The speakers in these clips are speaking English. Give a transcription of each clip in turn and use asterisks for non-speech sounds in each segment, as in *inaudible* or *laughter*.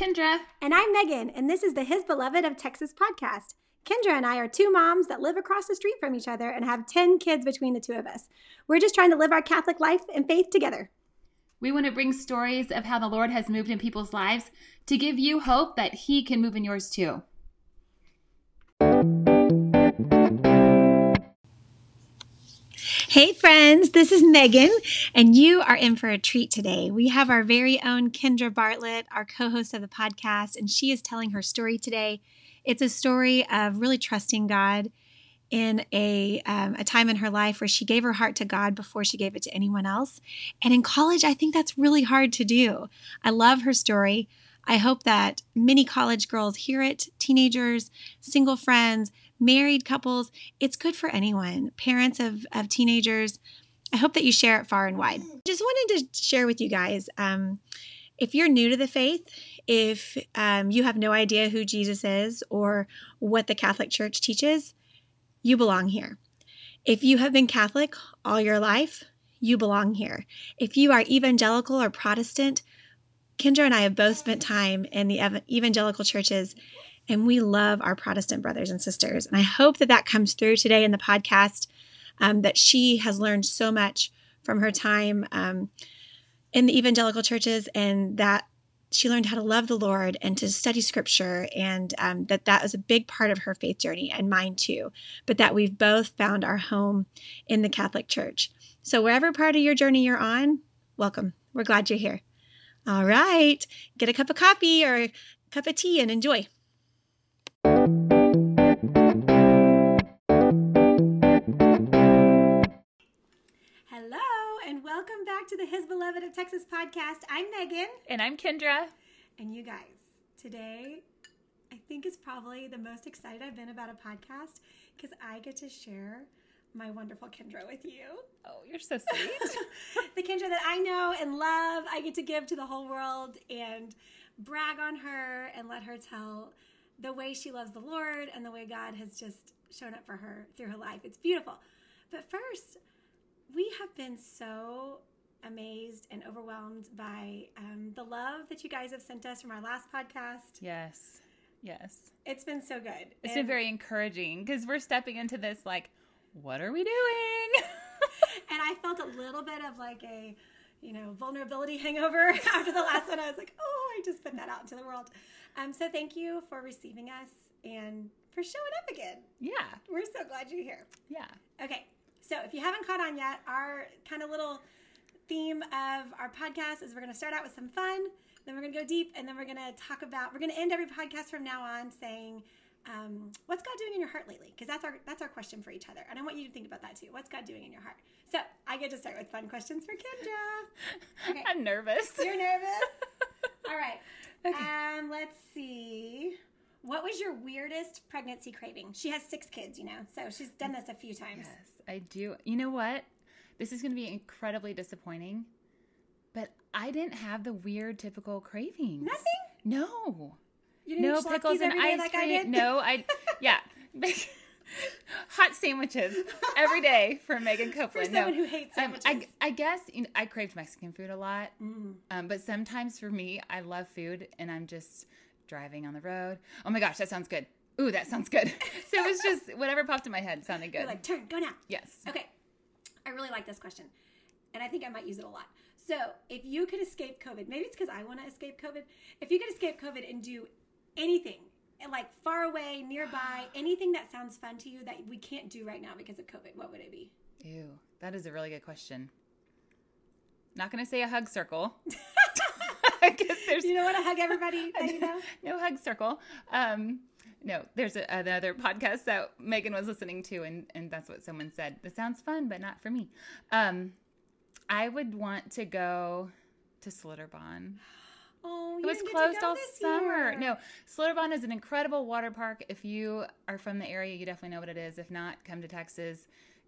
Kendra. And I'm Megan, and this is the His Beloved of Texas podcast. Kendra and I are two moms that live across the street from each other and have 10 kids between the two of us. We're just trying to live our Catholic life and faith together. We want to bring stories of how the Lord has moved in people's lives to give you hope that He can move in yours too. Hey, friends, this is Megan, and you are in for a treat today. We have our very own Kendra Bartlett, our co host of the podcast, and she is telling her story today. It's a story of really trusting God in a, um, a time in her life where she gave her heart to God before she gave it to anyone else. And in college, I think that's really hard to do. I love her story. I hope that many college girls hear it, teenagers, single friends, married couples. It's good for anyone, parents of, of teenagers. I hope that you share it far and wide. Just wanted to share with you guys um, if you're new to the faith, if um, you have no idea who Jesus is or what the Catholic Church teaches, you belong here. If you have been Catholic all your life, you belong here. If you are evangelical or Protestant, Kendra and I have both spent time in the evangelical churches, and we love our Protestant brothers and sisters. And I hope that that comes through today in the podcast, um, that she has learned so much from her time um, in the evangelical churches, and that she learned how to love the Lord and to study scripture, and um, that that was a big part of her faith journey and mine too. But that we've both found our home in the Catholic Church. So, wherever part of your journey you're on, welcome. We're glad you're here. All right, get a cup of coffee or a cup of tea and enjoy. The His of Texas podcast. I'm Megan. And I'm Kendra. And you guys, today I think is probably the most excited I've been about a podcast because I get to share my wonderful Kendra with you. Oh, you're so sweet. *laughs* the Kendra that I know and love, I get to give to the whole world and brag on her and let her tell the way she loves the Lord and the way God has just shown up for her through her life. It's beautiful. But first, we have been so amazed and overwhelmed by um, the love that you guys have sent us from our last podcast. Yes. Yes. It's been so good. It's and been very encouraging because we're stepping into this like what are we doing? *laughs* and I felt a little bit of like a, you know, vulnerability hangover *laughs* after the last one. I was like, oh, I just put that out into the world. Um, so thank you for receiving us and for showing up again. Yeah. We're so glad you're here. Yeah. Okay. So if you haven't caught on yet, our kind of little theme of our podcast is we're going to start out with some fun, then we're going to go deep, and then we're going to talk about, we're going to end every podcast from now on saying, um, what's God doing in your heart lately? Because that's our that's our question for each other, and I want you to think about that too. What's God doing in your heart? So I get to start with fun questions for Kendra. Okay. *laughs* I'm nervous. You're nervous. *laughs* All right. Okay. Um, let's see. What was your weirdest pregnancy craving? She has six kids, you know, so she's done this a few times. Yes, I do. You know what? This is going to be incredibly disappointing, but I didn't have the weird typical cravings. Nothing. No no pickles and ice like cream. I no, I *laughs* yeah. *laughs* Hot sandwiches every day for Megan Copeland. For someone no. who hates sandwiches. Um, I, I, guess you know, I craved Mexican food a lot, mm. um, but sometimes for me, I love food, and I'm just driving on the road. Oh my gosh, that sounds good. Ooh, that sounds good. *laughs* so it was just whatever popped in my head sounded good. You're like turn, go now. Yes. Okay, I really like this question, and I think I might use it a lot. So, if you could escape COVID, maybe it's because I want to escape COVID. If you could escape COVID and do anything like far away, nearby, *gasps* anything that sounds fun to you that we can't do right now because of COVID, what would it be? Ew, that is a really good question. Not going to say a hug circle. *laughs* *laughs* I guess there's. You don't want to hug everybody *laughs* that you know? no hug circle. Um, no, there's a, another podcast that Megan was listening to, and, and that's what someone said. This sounds fun, but not for me. Um, I would want to go to Schlitterbahn. *gasps* Oh, it was closed all summer. Year. No, Schlitterbahn is an incredible water park. If you are from the area, you definitely know what it is. If not, come to Texas.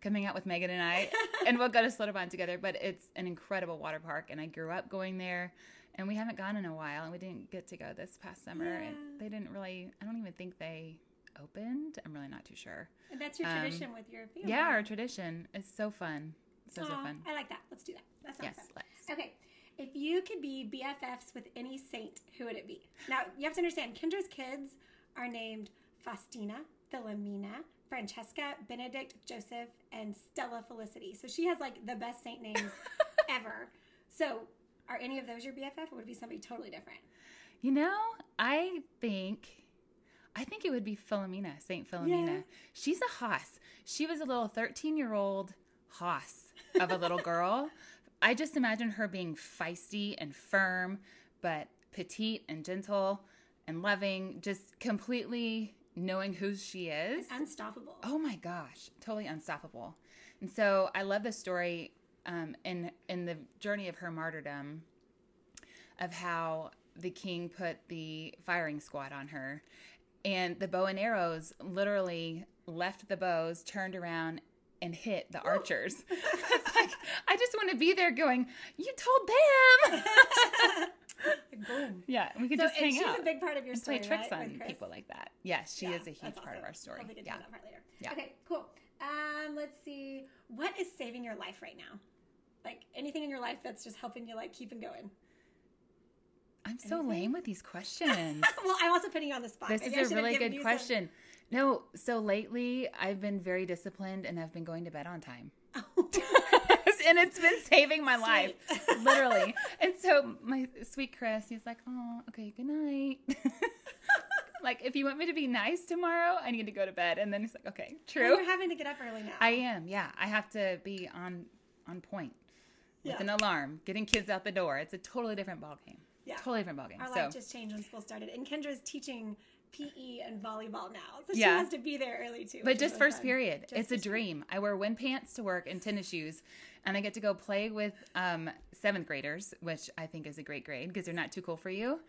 Coming out with Megan and I, *laughs* and we'll go to Schlitterbahn together. But it's an incredible water park, and I grew up going there. And we haven't gone in a while, and we didn't get to go this past summer. Yeah. And they didn't really. I don't even think they opened. I'm really not too sure. And that's your um, tradition with your family. Yeah, our tradition. It's so fun. So Aww, so fun. I like that. Let's do that. That sounds yes, fun. Let's. Okay. If you could be BFFs with any saint, who would it be? Now, you have to understand, Kendra's kids are named Faustina, Philomena, Francesca, Benedict, Joseph, and Stella Felicity. So she has like the best saint names *laughs* ever. So, are any of those your BFF, or would it be somebody totally different? You know, I think I think it would be Philomena, Saint Philomena. Yeah. She's a hoss. She was a little 13 year old hoss of a little girl. *laughs* I just imagine her being feisty and firm, but petite and gentle and loving, just completely knowing who she is. Unstoppable. Oh my gosh, totally unstoppable. And so I love the story um, in in the journey of her martyrdom, of how the king put the firing squad on her, and the bow and arrows literally left the bows, turned around, and hit the archers. *laughs* *laughs* it's like I just want to be there, going, "You told them." *laughs* Boom. yeah, we could So, just hang she's out a big part of your and play tricks right, on people like that. Yes, she Yeah, is a huge part of our story. Hopefully get to Yeah. know that part later. Yeah. Okay, cool. Um, let's see. What is saving your life right now? Like anything in your life that's just helping you like keep it going. I'm so Anything? lame with these questions. *laughs* well, I'm also putting you on the spot. This Maybe is a really good you some- question. No, so lately I've been very disciplined and I've been going to bed on time. *laughs* Oh. and it's been saving my life, literally. And so my sweet Chris, he's like, "Oh, okay, good night." *laughs* like, if you want me to be nice tomorrow, I need to go to bed. And then he's like, "Okay, Well, true." You're having to get up early now. I am. Yeah, I have to be on on point with Yeah. an alarm, getting kids out the door. It's a totally different ballgame. Yeah. Totally different ballgame. Our so life just changed when school started, and Kendra's teaching PE and volleyball now, so she has to be there early too. But just really first fun. period. Just it's a first period. dream. I wear wind pants to work and tennis shoes, and I get to go play with um, seventh graders, which I think is a great grade because they're not too cool for you,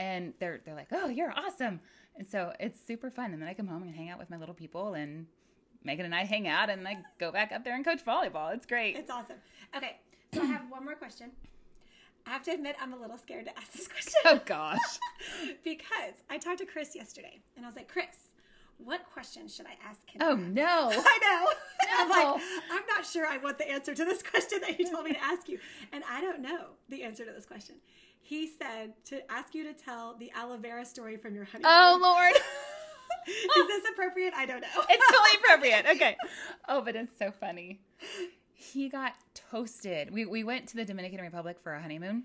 and they're they're like, "Oh, you're awesome," and so it's super fun. And then I come home and hang out with my little people, and Megan and I hang out, and I go back up there and coach volleyball. It's great. It's awesome. Okay, I have one more question. I have to admit, I'm a little scared to ask this question. oh gosh. *laughs* because I talked to Chris yesterday, and I was like, Chris, what question should I ask him? Oh no. *laughs* I know. No. I'm like, I'm not sure I want the answer to this question that you told me to ask you. And I don't know the answer to this question. He said to ask you to tell the aloe vera story from your honeymoon. Oh Lord. *laughs* Is this appropriate? I don't know. it's totally appropriate. Okay. Oh, but it's so funny. He got toasted. We we went to the Dominican Republic for a honeymoon.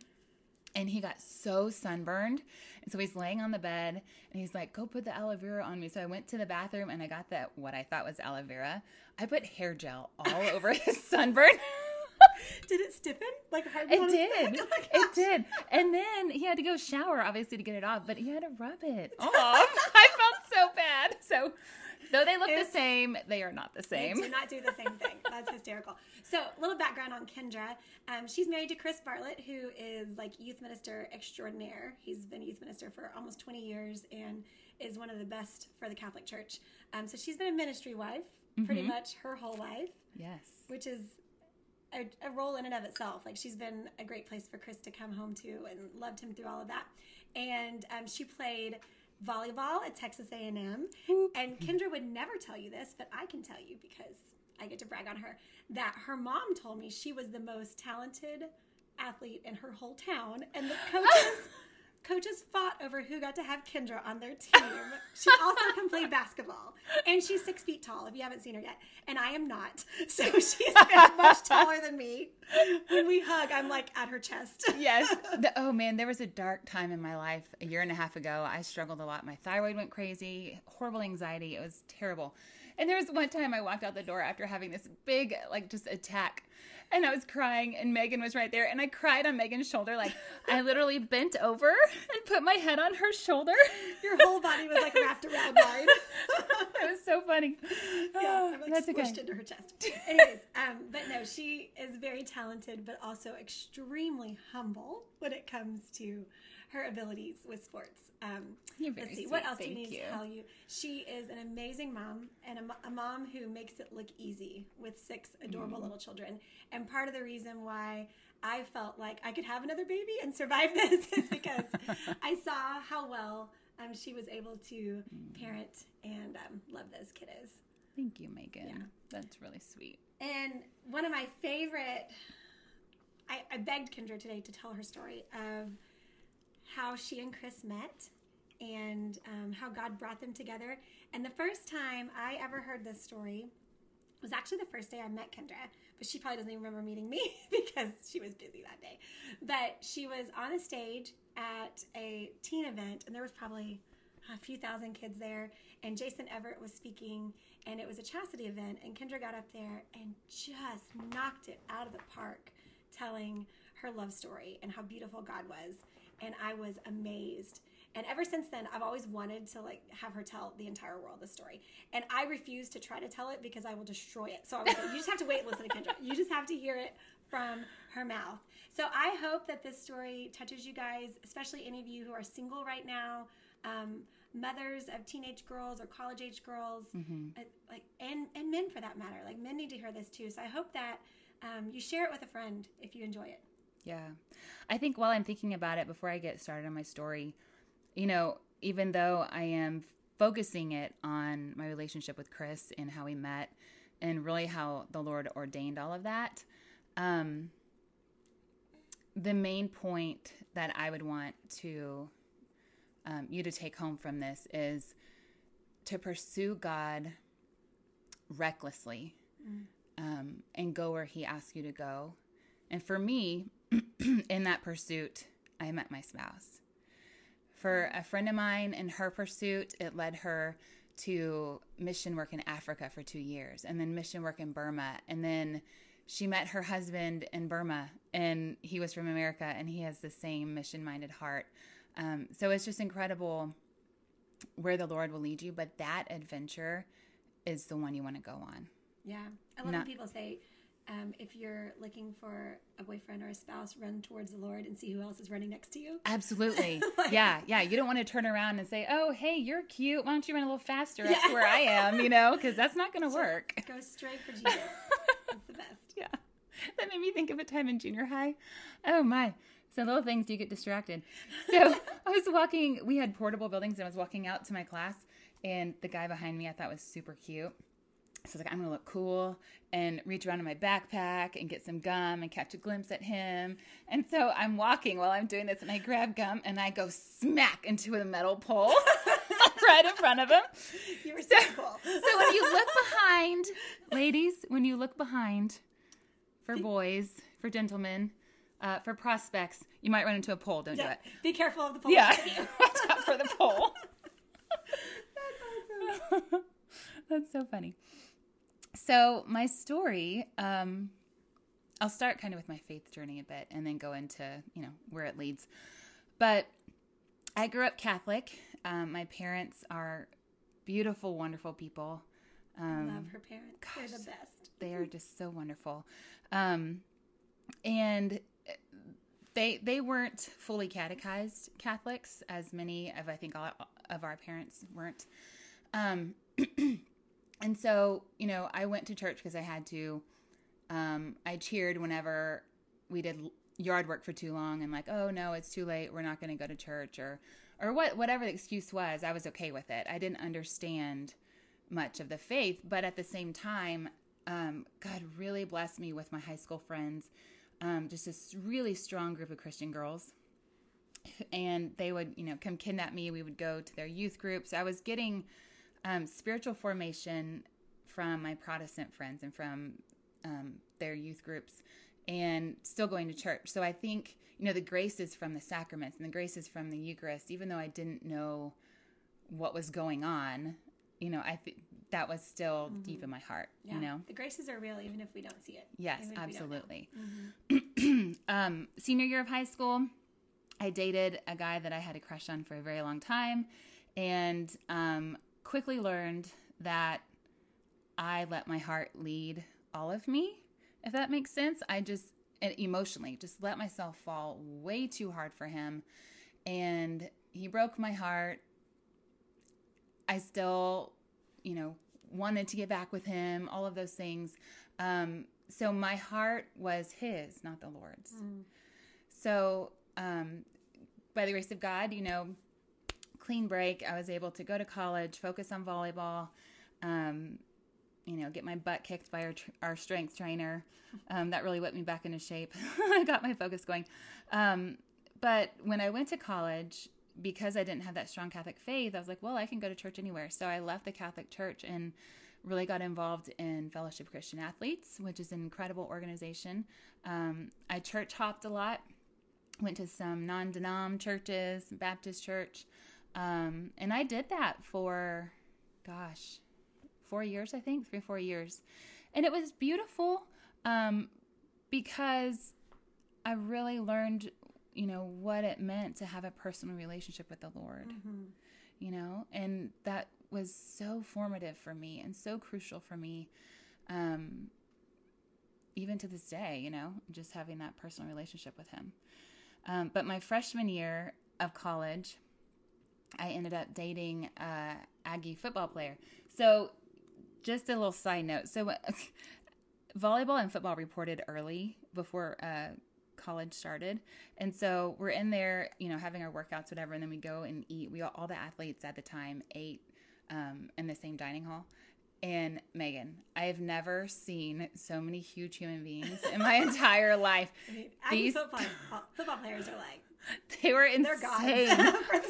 And he got so sunburned. And so he's laying on the bed and he's like, Go put the aloe vera on me. So I went to the bathroom and I got that what I thought was aloe vera. I put hair gel all *laughs* over his sunburn. *laughs* Did it stiffen? Like hard It did. Oh It *laughs* did. And then he had to go shower, obviously, to get it off, but he had to rub it off. I felt so bad. So, though they look the same, they are not the same. They do not do the same thing. *laughs* That's hysterical. So, a little background on Kendra. Um, she's married to Chris Bartlett, who is like youth minister extraordinaire. He's been youth minister for almost 20 years and is one of the best for the Catholic Church. Um, so, she's been a ministry wife pretty Mhm. much her whole life, Yes. which is a, a role in and of itself. Like, she's been a great place for Chris to come home to and loved him through all of that. And um, she played volleyball at Texas A&M. And Kendra would never tell you this, but I can tell you because I get to brag on her that her mom told me she was the most talented athlete in her whole town, and the *laughs* coaches coaches fought over who got to have Kendra on their team. She also can play basketball, and she's six feet tall. If you haven't seen her yet, and I am not, so she's much taller than me. When we hug, I'm like at her chest. yes. *laughs* The, oh man, there was a dark time in my life a year and a half ago. I struggled a lot. My thyroid went crazy, horrible anxiety. It was terrible. And there was one time I walked out the door after having this big, like, just attack. And I was crying, and Megan was right there. And I cried on Megan's shoulder. Like, I literally bent over and put my head on her shoulder. Your whole body was like wrapped around mine. *laughs* it was so funny. yeah, I'm like that's squished okay. into her chest. Anyways, um, but no, she is very talented, but also extremely humble when it comes to her abilities with sports. Um, You're very let's see, sweet. what else do you need you. to tell you? She is an amazing mom and a, a mom who makes it look easy with six adorable Mm. little children. And part of the reason why I felt like I could have another baby and survive *laughs* this is because I saw how well um, she was able to Mm. parent and um, love those kiddos. Thank you, Megan. Yeah. That's really sweet. And one of my favorite I, I begged Kendra today to tell her story of how she and Chris met and um, how God brought them together. And the first time I ever heard this story was actually the first day I met Kendra, but she probably doesn't even remember meeting me *laughs* because she was busy that day. But she was on a stage at a teen event, and there was probably a few thousand kids there. And Jason Evert was speaking, and it was a chastity event. And Kendra got up there and just knocked it out of the park, telling her love story and how beautiful God was. And I was amazed. And ever since then, I've always wanted to like have her tell the entire world the story. And I refuse to try to tell it because I will destroy it. So I was like, you just have to wait and listen to Kendra. You just have to hear it from her mouth. So I hope that this story touches you guys, especially any of you who are single right now, um, mothers of teenage girls or college age girls, uh, like and and men for that matter. Like men need to hear this too. So I hope that um, you share it with a friend if you enjoy it. Yeah. I think while I'm thinking about it before I get started on my story, you know, even though I am focusing it on my relationship with Chris and how we met and really how the Lord ordained all of that, um, the main point that I would want to um, you to take home from this is to pursue God recklessly um, and go where He asks you to go. And for me, *clears throat* in that pursuit, I met my spouse. For a friend of mine, in her pursuit, it led her to mission work in Africa for two years and then mission work in Burma. And then she met her husband in Burma, and he was from America, and he has the same mission minded heart. Um, so it's just incredible where the Lord will lead you, but that adventure is the one you want to go on. Yeah. I love Not- when people say, um, if you're looking for a boyfriend or a spouse, run towards the Lord and see who else is running next to you. *laughs* Absolutely. Like- yeah, yeah. You don't want to turn around and say, "Oh, hey, you're cute. Why don't you run a little faster up Yeah. to where I am?" You know, because that's not going to work. Go straight for Jesus. That's the best. *laughs* Yeah, that made me think of a time in junior high. Oh my! So little things do get distracted. So *laughs* I was walking. We had portable buildings, and I was walking out to my class, and the guy behind me I thought was super cute. So I was like, I'm gonna look cool and reach around in my backpack and get some gum and catch a glimpse at him. And so I'm walking while I'm doing this, and I grab gum and I go smack into a metal pole *laughs* right in front of him. You were so cool. So when you look behind, ladies, when you look behind for boys, for gentlemen, uh, for prospects, you might run into a pole. Don't Yeah. do it. Be careful of the pole. Yeah, next to you. watch out for the pole. *laughs* That's awesome. *laughs* That's so funny. So my story, um, I'll start kind of with my faith journey a bit, and then go into you know where it leads. But I grew up Catholic. Um, my parents are beautiful, wonderful people. Um, love her parents. They're the best. they are just so wonderful um and they they weren't fully catechized catholics as many of i think all of our parents weren't um *clears throat* and so you know i went to church because i had to um i cheered whenever we did yard work for too long and like oh no it's too late we're not going to go to church or or what whatever the excuse was i was okay with it i didn't understand much of the faith, but at the same time, um, God really blessed me with my high school friends, um, just this really strong group of Christian girls. And they would, you know, come kidnap me. We would go to their youth groups. I was getting um, spiritual formation from my Protestant friends and from um, their youth groups, and still going to church. So I think, you know, the grace is from the sacraments and the grace is from the Eucharist, even though I didn't know what was going on you know, I think that was still deep in my heart, Yeah. you know? The graces are real even if we don't see it. Yes, Even if we absolutely. *clears throat* um, senior year of high school, I dated a guy that I had a crush on for a very long time and um, quickly learned that I let my heart lead all of me, if that makes sense. I just, emotionally, just let myself fall way too hard for him. And he broke my heart. I still, you know, wanted to get back with him, all of those things. Um, so my heart was his, not the Lord's. So, um, by the grace of God, you know, clean break, I was able to go to college, focus on volleyball, um, you know, get my butt kicked by our, our strength trainer. Um, that really whipped me back into shape. *laughs* I got my focus going. Um, but when I went to college, because I didn't have that strong Catholic faith, I was like, well, I can go to church anywhere. So I left the Catholic Church and really got involved in Fellowship Christian Athletes, which is an incredible organization. Um, I church hopped a lot, went to some non denom churches, Baptist church. Um, and I did that for, gosh, four years, I think, three, four years. And it was beautiful um, because I really learned, you know, what it meant to have a personal relationship with the Lord, mm-hmm. you know, and that was so formative for me and so crucial for me. Um, even to this day, you know, just having that personal relationship with him. Um, but my freshman year of college, I ended up dating a Aggie football player. So, just a little side note. So, *laughs* volleyball and football reported early before uh, college started, and so we're in there, you know, having our workouts, whatever, and then we go and eat. We all, all the athletes at the time ate um, in the same dining hall. And Megan, I have never seen so many huge human beings in my *laughs* entire life. I mean, These football, football players are like *laughs* they were *laughs* insane. *laughs*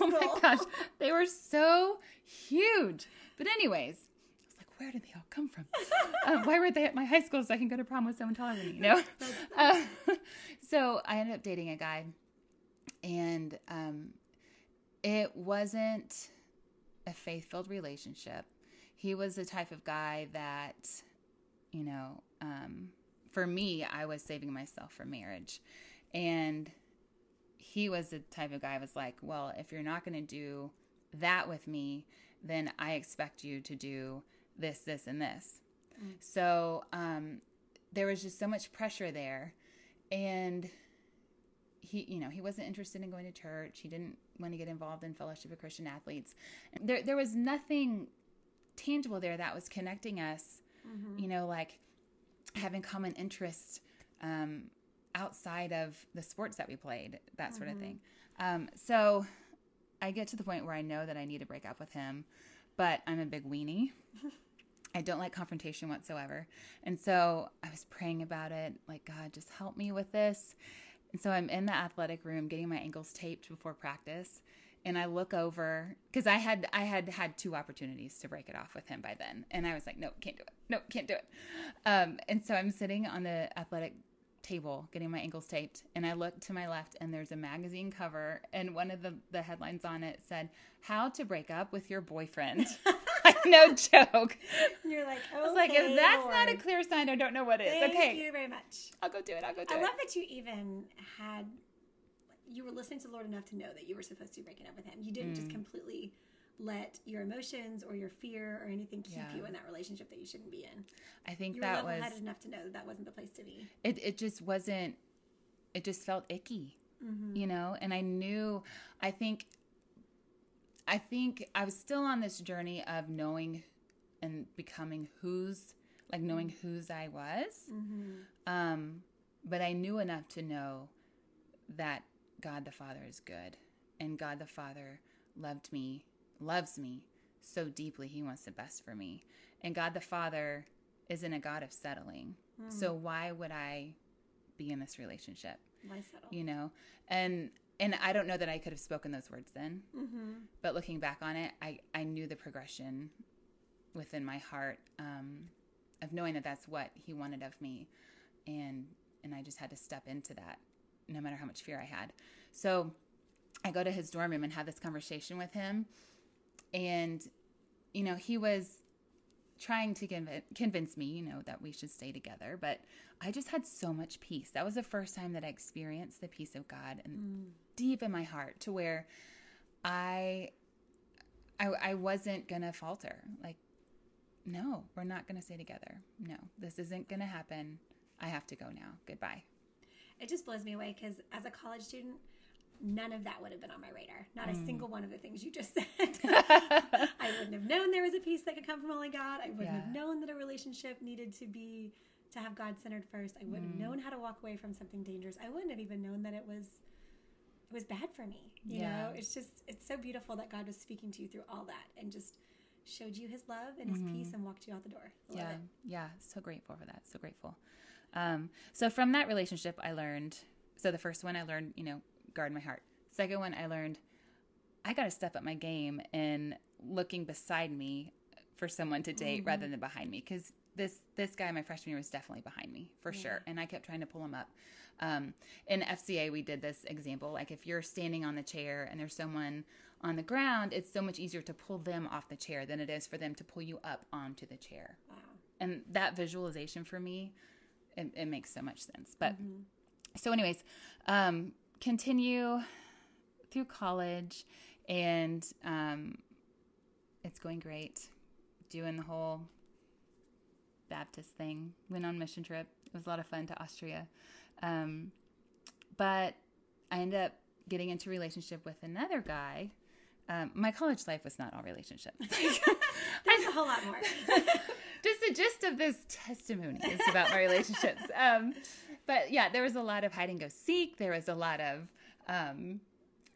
oh my gosh, they were so huge. But anyways, I was like, where did they all come from? uh, why were they at my high school so I can go to prom with someone taller than me? No. Uh, so I ended up dating a guy, and um, it wasn't a faith-filled relationship. He was the type of guy that, you know, um, for me, I was saving myself for marriage, and he was the type of guy was like, well, if you're not going to do that with me, then I expect you to do this, this, and this. Mm. So um, there was just so much pressure there. And he, you know, he wasn't interested in going to church. He didn't want to get involved in Fellowship of Christian Athletes. There, there was nothing tangible there that was connecting us, mm-hmm. you know, like having common interests. Um, outside of the sports that we played, that sort mm-hmm. of thing. Um, so I get to the point where I know that I need to break up with him, but I'm a big weenie. *laughs* I don't like confrontation whatsoever. And so I was praying about it, like, God, just help me with this. And so I'm in the athletic room getting my ankles taped before practice. And I look over because I had I had had two opportunities to break it off with him by then, and I was like, no, can't do it, no, can't do it. Um, and so I'm sitting on the athletic table getting my ankles taped and I look to my left and there's a magazine cover and one of the, the headlines on it said how to break up with your boyfriend. *laughs* like, no joke. *laughs* You're like, okay, I was like, if that's Lord. not a clear sign, I don't know what is. Thank okay. Thank you very much. I'll go do it. I'll go do I it. I love that you even had you were listening to the Lord enough to know that you were supposed to be breaking up with him. You didn't mm. just completely let your emotions or your fear or anything keep yeah. you in that relationship that you shouldn't be in. I think you that was enough to know that that wasn't the place to be. It it just wasn't. It just felt icky, mm-hmm. you know. And I knew. I think. I think I was still on this journey of knowing and becoming whose, like knowing whose I was. Mm-hmm. Um, but I knew enough to know that God the Father is good, and God the Father loved me loves me so deeply. He wants the best for me. And God the Father isn't a God of settling. Mm. So why would I be in this relationship? Why settle? You know, and and I don't know that I could have spoken those words then, mm-hmm. but looking back on it, I I knew the progression within my heart um, of knowing that that's what He wanted of me, and and I just had to step into that, no matter how much fear I had. So I go to his dorm room and have this conversation with him and you know he was trying to conv- convince me you know that we should stay together but i just had so much peace. That was the first time that i experienced the peace of god and mm. deep in my heart to where I, I i wasn't gonna falter. Like no we're not gonna stay together. No this isn't gonna happen. I have to go now. Goodbye. It just blows me away because as a college student none of that would have been on my radar. Not mm. a single one of the things you just *laughs* said. *laughs* I wouldn't have known there was a peace that could come from only God. I wouldn't yeah. have known that a relationship needed to be to have God centered first. I wouldn't mm. have known how to walk away from something dangerous. I wouldn't have even known that it was it was bad for me. You yeah. know, it's just it's so beautiful that God was speaking to you through all that and just showed you his love and his peace and walked you out the door. Love yeah it. yeah so grateful for that so grateful um, so from that relationship i learned so the first one i learned you know guard my heart. Second one i learned i got to step up my game in looking beside me for someone to date rather than behind me because this this guy my freshman year was definitely behind me for sure and i kept trying to pull him up. Um, in fca we did this example like if you're standing on the chair and there's someone on the ground it's so much easier to pull them off the chair than it is for them to pull you up onto the chair. Wow. and that visualization for me it, it makes so much sense but so anyways um continue through college and um it's going great. Doing the whole baptist thing. Went on mission trip. It was a lot of fun to austria. Um but i ended up getting into relationship with another guy. Um, my college life was not all relationships. *laughs* There's a whole lot more. *laughs* just the gist of this testimony is about my relationships. *laughs* Um, but yeah, there was a lot of hide and go seek. There was a lot of um,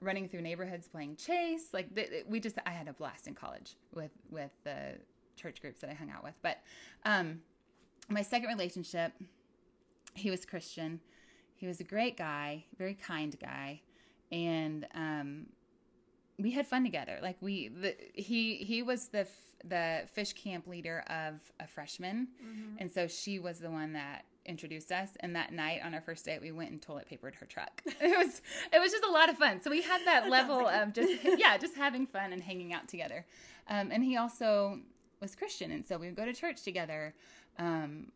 running through neighborhoods playing chase. Like th- th- we just, I had a blast in college with with the church groups that I hung out with. But um, my second relationship, he was Christian. He was a great guy, very kind guy, and um, we had fun together. Like we, the, he he was the f- the fish camp leader of a freshman, and so she was the one that introduced us. And that night on our first date, we went and toilet papered her truck. *laughs* It was it was just a lot of fun. So we had that, level like of just *laughs* yeah, just having fun and hanging out together. Um, and he also was Christian, and so we would go to church together. Um,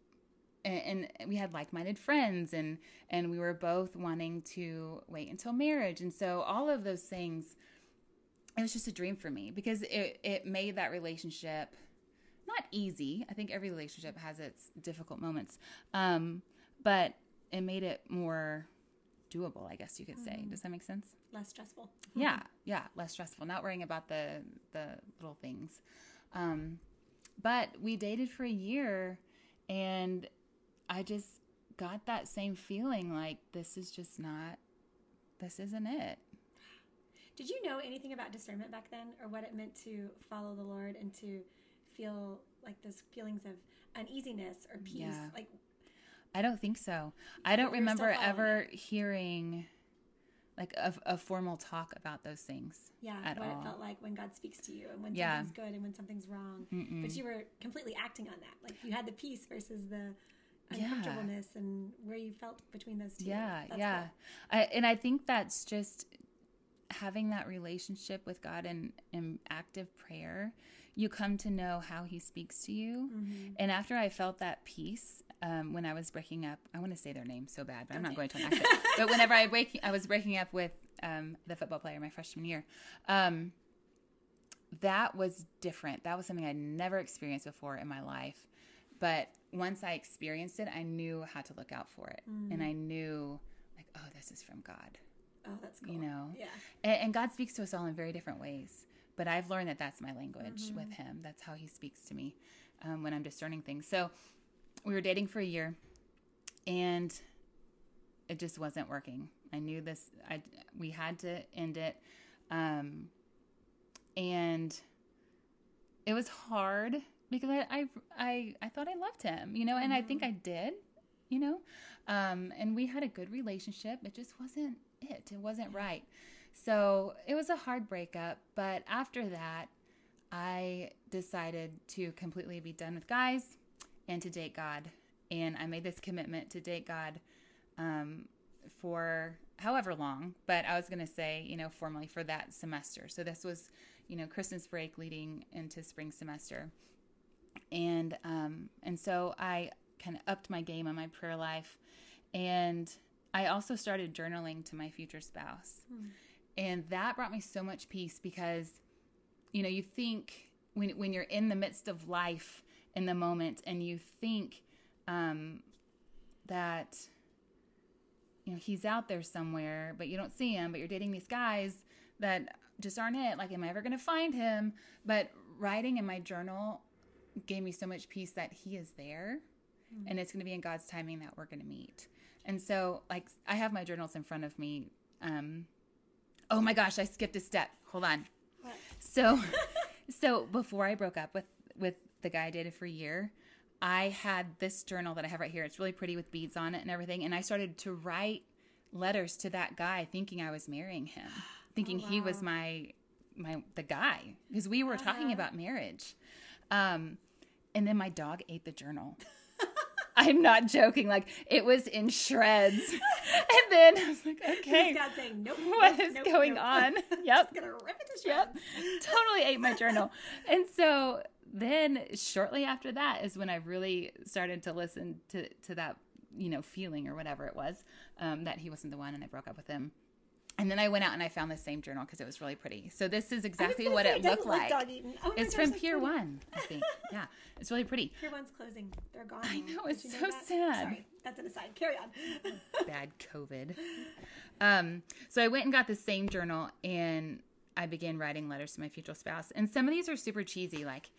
and, and we had like-minded friends and and we were both wanting to wait until marriage and so all of those things it was just a dream for me because it it made that relationship not easy. I think every relationship has its difficult moments. Um but it made it more doable i guess you could say. Does that make sense? Less stressful. *laughs* yeah yeah less stressful. Not worrying about the the little things. Um but we dated for a year and i just got that same feeling like this is just not this isn't it Did you know anything about discernment back then, or what it meant to follow the Lord and to feel like those feelings of uneasiness or peace? Yeah. Like, i don't think so i don't remember ever hearing like a, a formal talk about those things yeah, At what all. it felt like when God speaks to you and when Yeah. something's good and when something's wrong. But you were completely acting on that. Like you had the peace versus the Yeah. uncomfortableness and where you felt between those two. Yeah, That's yeah. I, and I think that's just having that relationship with God and in active prayer. You come to know how He speaks to you. Mm-hmm. And after I felt that peace, um, when I was breaking up, I want to say their name so bad, but I'm not going to it. but whenever I *laughs* break, I was breaking up with um, the football player my freshman year. Um, that was different. That was something I'd never experienced before in my life. But once I experienced it, I knew how to look out for it. And I knew, like, oh, this is from God, Oh, that's cool. you know? Yeah. And, and God speaks to us all in very different ways. But I've learned that that's my language with Him. That's how He speaks to me um, when I'm discerning things. So we were dating for a year and it just wasn't working. I knew this, I, we had to end it. Um, and it was hard because I, I, I, I thought I loved him, you know, and I think I did, you know, um, and we had a good relationship. It just wasn't it. It wasn't right. So it was a hard breakup. But after that, I decided to completely be done with guys and to date God. And I made this commitment to date God um, for however long, but I was going to say, you know, formally for that semester. So this was, you know, Christmas break leading into spring semester. And um, and so I kind of upped my game on my prayer life, and I also started journaling to my future spouse, and that brought me so much peace because, you know, you think when when you're in the midst of life in the moment, and you think um, that you know he's out there somewhere but you don't see him but you're dating these guys that just aren't it. Like am i ever going to find him? But writing in my journal gave me so much peace that he is there and it's going to be in god's timing that we're going to meet and so like i have my journals in front of me um oh my gosh i skipped a step hold on What? so *laughs* So before I broke up with with the guy I dated for a year, I had this journal that I have right here. It's really pretty with beads on it and everything. And I started to write letters to that guy, thinking I was marrying him, *gasps* thinking he was my my the guy because we were talking about marriage. Um, and then my dog ate the journal. *laughs* I'm not joking. Like it was in shreds. *laughs* and then I was like, okay, God saying, nope. what nope, is nope, going nope. on? *laughs* Yep. Gonna rip it to Yep. shreds. totally ate my journal. And so then shortly after that is when I really started to listen to, to that, you know, feeling or whatever it was, um, that he wasn't the one and I broke up with him. And then I went out and I found the same journal because it was really pretty. So this is exactly what it doesn't looked look like. Oh it's gosh, from Pier. One, I think. *laughs* Yeah, it's really pretty. Pier One's closing. They're gone. I know, it's so that? sad. Sorry, that's an aside. Carry on. *laughs* bad COVID. Um, so I went and got the same journal and I began writing letters to my future spouse. And some of these are super cheesy, like,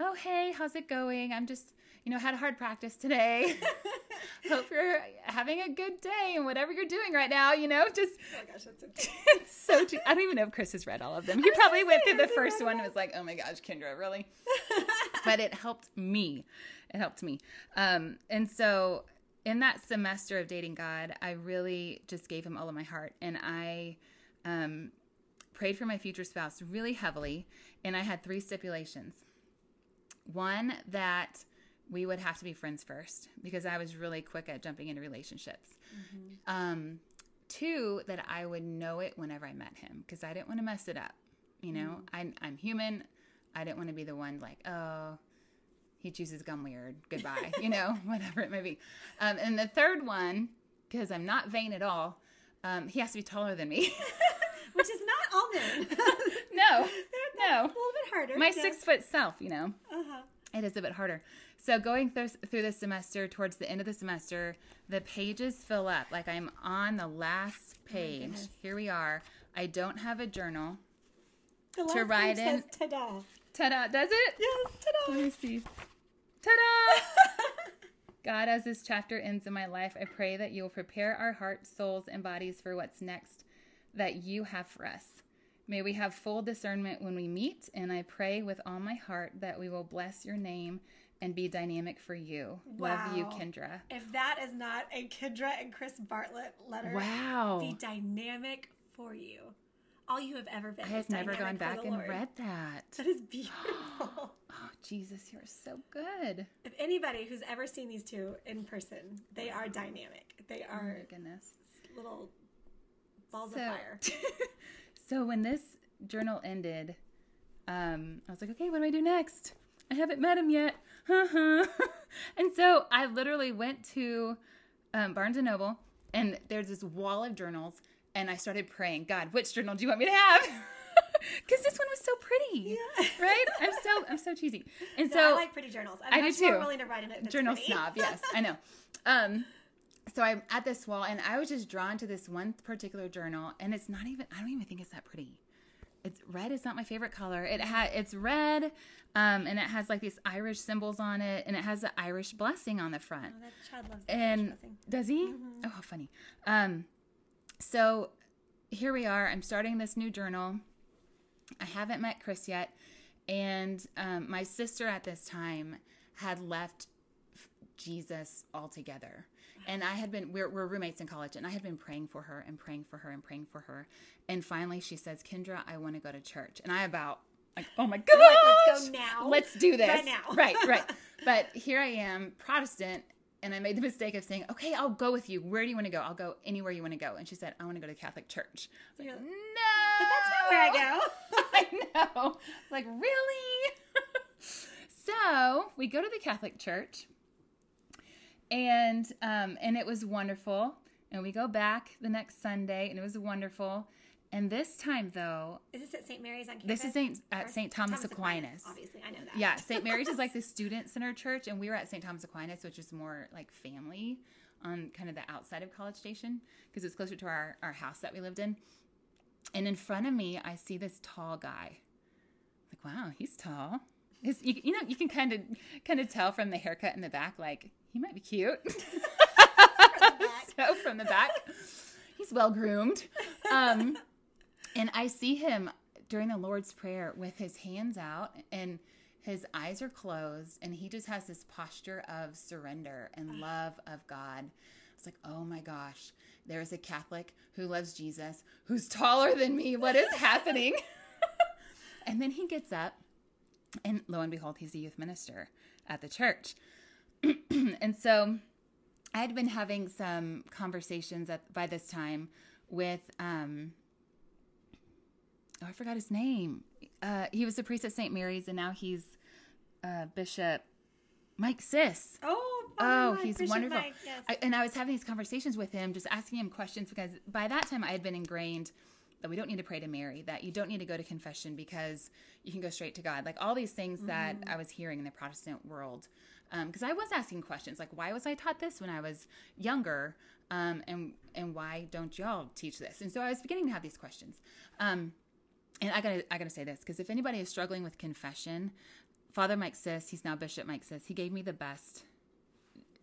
oh, hey, how's it going? I'm just, you know, had a hard practice today. *laughs* Hope you're having a good day and whatever you're doing right now, you know, just oh my gosh, that's so *laughs* cute. it's so *laughs* I don't even know if Chris has read all of them. He probably went through the first one and was like, oh my gosh, Kendra, really? but it helped me. It helped me. Um, and so in that semester of dating God, I really just gave him all of my heart. And I um, prayed for my future spouse really heavily. And I had three stipulations. One, that we would have to be friends first because I was really quick at jumping into relationships. Um, two, that I would know it whenever I met him because I didn't want to mess it up. You know, I'm, I'm human. I didn't want to be the one like, oh, he chooses gum weird. Goodbye. you know, *laughs* whatever it may be. Um, and the third one, because I'm not vain at all, um, he has to be taller than me. *laughs* Which is not *laughs* all men. no, no. a little bit harder. My yeah. six foot self, you know. Uh-huh. It is a bit harder. So going through through the semester, towards the end of the semester, the pages fill up. Like I'm on the last oh page. goodness. Here we are. I don't have a journal. To write in- says ta-da. Ta-da! Does it? Yes, ta-da. Let me see. Ta-da! *laughs* God, as this chapter ends in my life, I pray that you will prepare our hearts, souls, and bodies for what's next that you have for us. May we have full discernment when we meet, and I pray with all my heart that we will bless your name and be dynamic for you. Love you, Kendra. If that is not a Kendra and Chris Bartlett letter, Wow. be dynamic for you. All you have ever been. I have never gone back and Lord. read that. That is beautiful. *gasps* Oh, Jesus, you're so good. if anybody who's ever seen these two in person, they are dynamic. They are. Oh, my goodness. little balls so, of fire. *laughs* so when this journal ended, um, I was like, okay, what do I do next? I haven't met him yet. *laughs* and so I literally went to um, Barnes and Noble, and there's this wall of journals, and I started praying, God, which journal do you want me to have? *laughs* Because this one was so pretty, Yeah. right? I'm so I'm so cheesy, and No, so I like pretty journals. I'm I do too. willing to write in it. journal pretty. snob *laughs* yes i know um so i'm at this wall and i was just drawn to this one particular journal and it's not even i don't even think it's that pretty. It's red is not my favorite color. It had it's red um and it has like these irish symbols on it and it has the irish blessing on the front. Oh, that child loves and does he? Oh how funny. Um so here we are. I'm starting this new journal. I haven't met chris yet and um, my sister at this time had left jesus altogether and i had been we're, we're roommates in college and i had been praying for her and praying for her and praying for her and finally she says kendra i want to go to church and i about like oh my god like, let's go now. let's do this Right now. right *laughs* right but here i am protestant and I made the mistake of saying, "Okay, I'll go with you. Where do you want to go? I'll go anywhere you want to go." And she said, "I want to go to the Catholic church." Like, You're no, But that's not where I go. *laughs* I know. I like, really? *laughs* so we go to the Catholic church, and um, and it was wonderful. And we go back the next Sunday, and it was wonderful. And this time, though, Is this at St. Mary's on campus? this is Saint, at St. Thomas, Aquinas. Obviously, I know that. Yeah, St. Mary's is like *laughs* the student center church, and we were at St. Thomas Aquinas, which is more like family on kind of the outside of College Station because it's closer to our, our house that we lived in. And in front of me, I see this tall guy. Like, wow, he's tall. His, you, you know, you can kind of kind of tell from the haircut in the back, like he might be cute. *laughs* so from the back, he's well groomed. Um, and I see him during the Lord's Prayer with his hands out and his eyes are closed and he just has this posture of surrender and love of God. It's like, oh my gosh, there is a Catholic who loves Jesus, who's taller than me. What is happening? *laughs* and then he gets up, and lo and behold, he's a youth minister at the church. *clears throat* and so I had been having some conversations at, by this time with, um, oh, I forgot his name. Uh, he was a priest at St. Mary's, and now he's uh, Bishop Mike Sis. Oh, Oh, Mike, he's Bishop wonderful. Mike, yes. I, and I was having these conversations with him, just asking him questions because by that time I had been ingrained that we don't need to pray to Mary, that you don't need to go to confession because you can go straight to God. Like all these things that Mm-hmm. I was hearing in the Protestant world. Because I was asking questions like, why was I taught this when I was younger? Um, and and why don't y'all teach this? And so I was beginning to have these questions. Um, and I gotta I gotta say this because if anybody is struggling with confession, Father Mike Sis, he's now Bishop Mike Sis, he gave me the best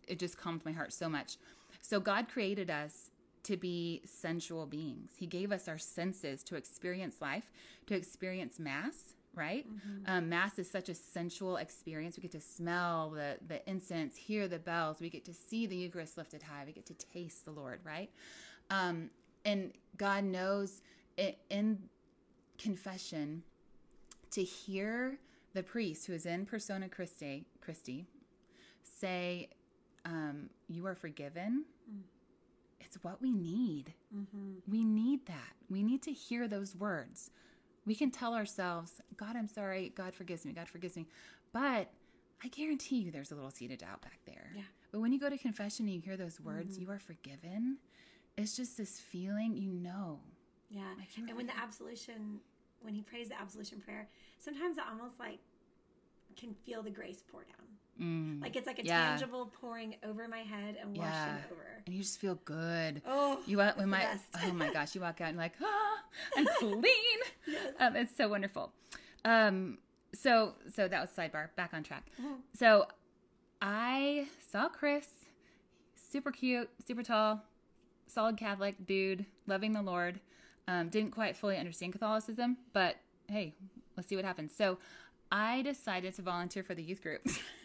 it just calmed my heart so much. So God created us to be sensual beings. He gave us our senses to experience life, to experience mass, right? Um, mass is such a sensual experience. We get to smell the the incense, hear the bells. We get to see the Eucharist lifted high. We get to taste the Lord, right? Um, and God knows i- in confession to hear the priest who is in persona Christi, Christi say, um, "You are forgiven." It's what we need. We need that. We need to hear those words. We can tell ourselves, "God, I'm sorry. God forgives me. God forgives me," but I guarantee you, there's a little seed of doubt back there. Yeah. But when you go to confession and you hear those words, mm-hmm. "You are forgiven," it's just this feeling. You know. Yeah. Like, And when the absolution, when he prays the absolution prayer, sometimes I almost like can feel the grace pour down. Mm. Like it's like a Yeah. tangible pouring over my head and washing Yeah. over. and you just feel good. Oh, You walk when my oh my gosh, you walk out and like ah, *laughs* I'm clean. um, it's so wonderful. Um, so so that was sidebar. Back on track. Mhm. So I saw Chris, super cute, super tall, solid Catholic dude, loving the Lord. Um, didn't quite fully understand Catholicism, but hey, let's see what happens. So I decided to volunteer for the youth group. *laughs*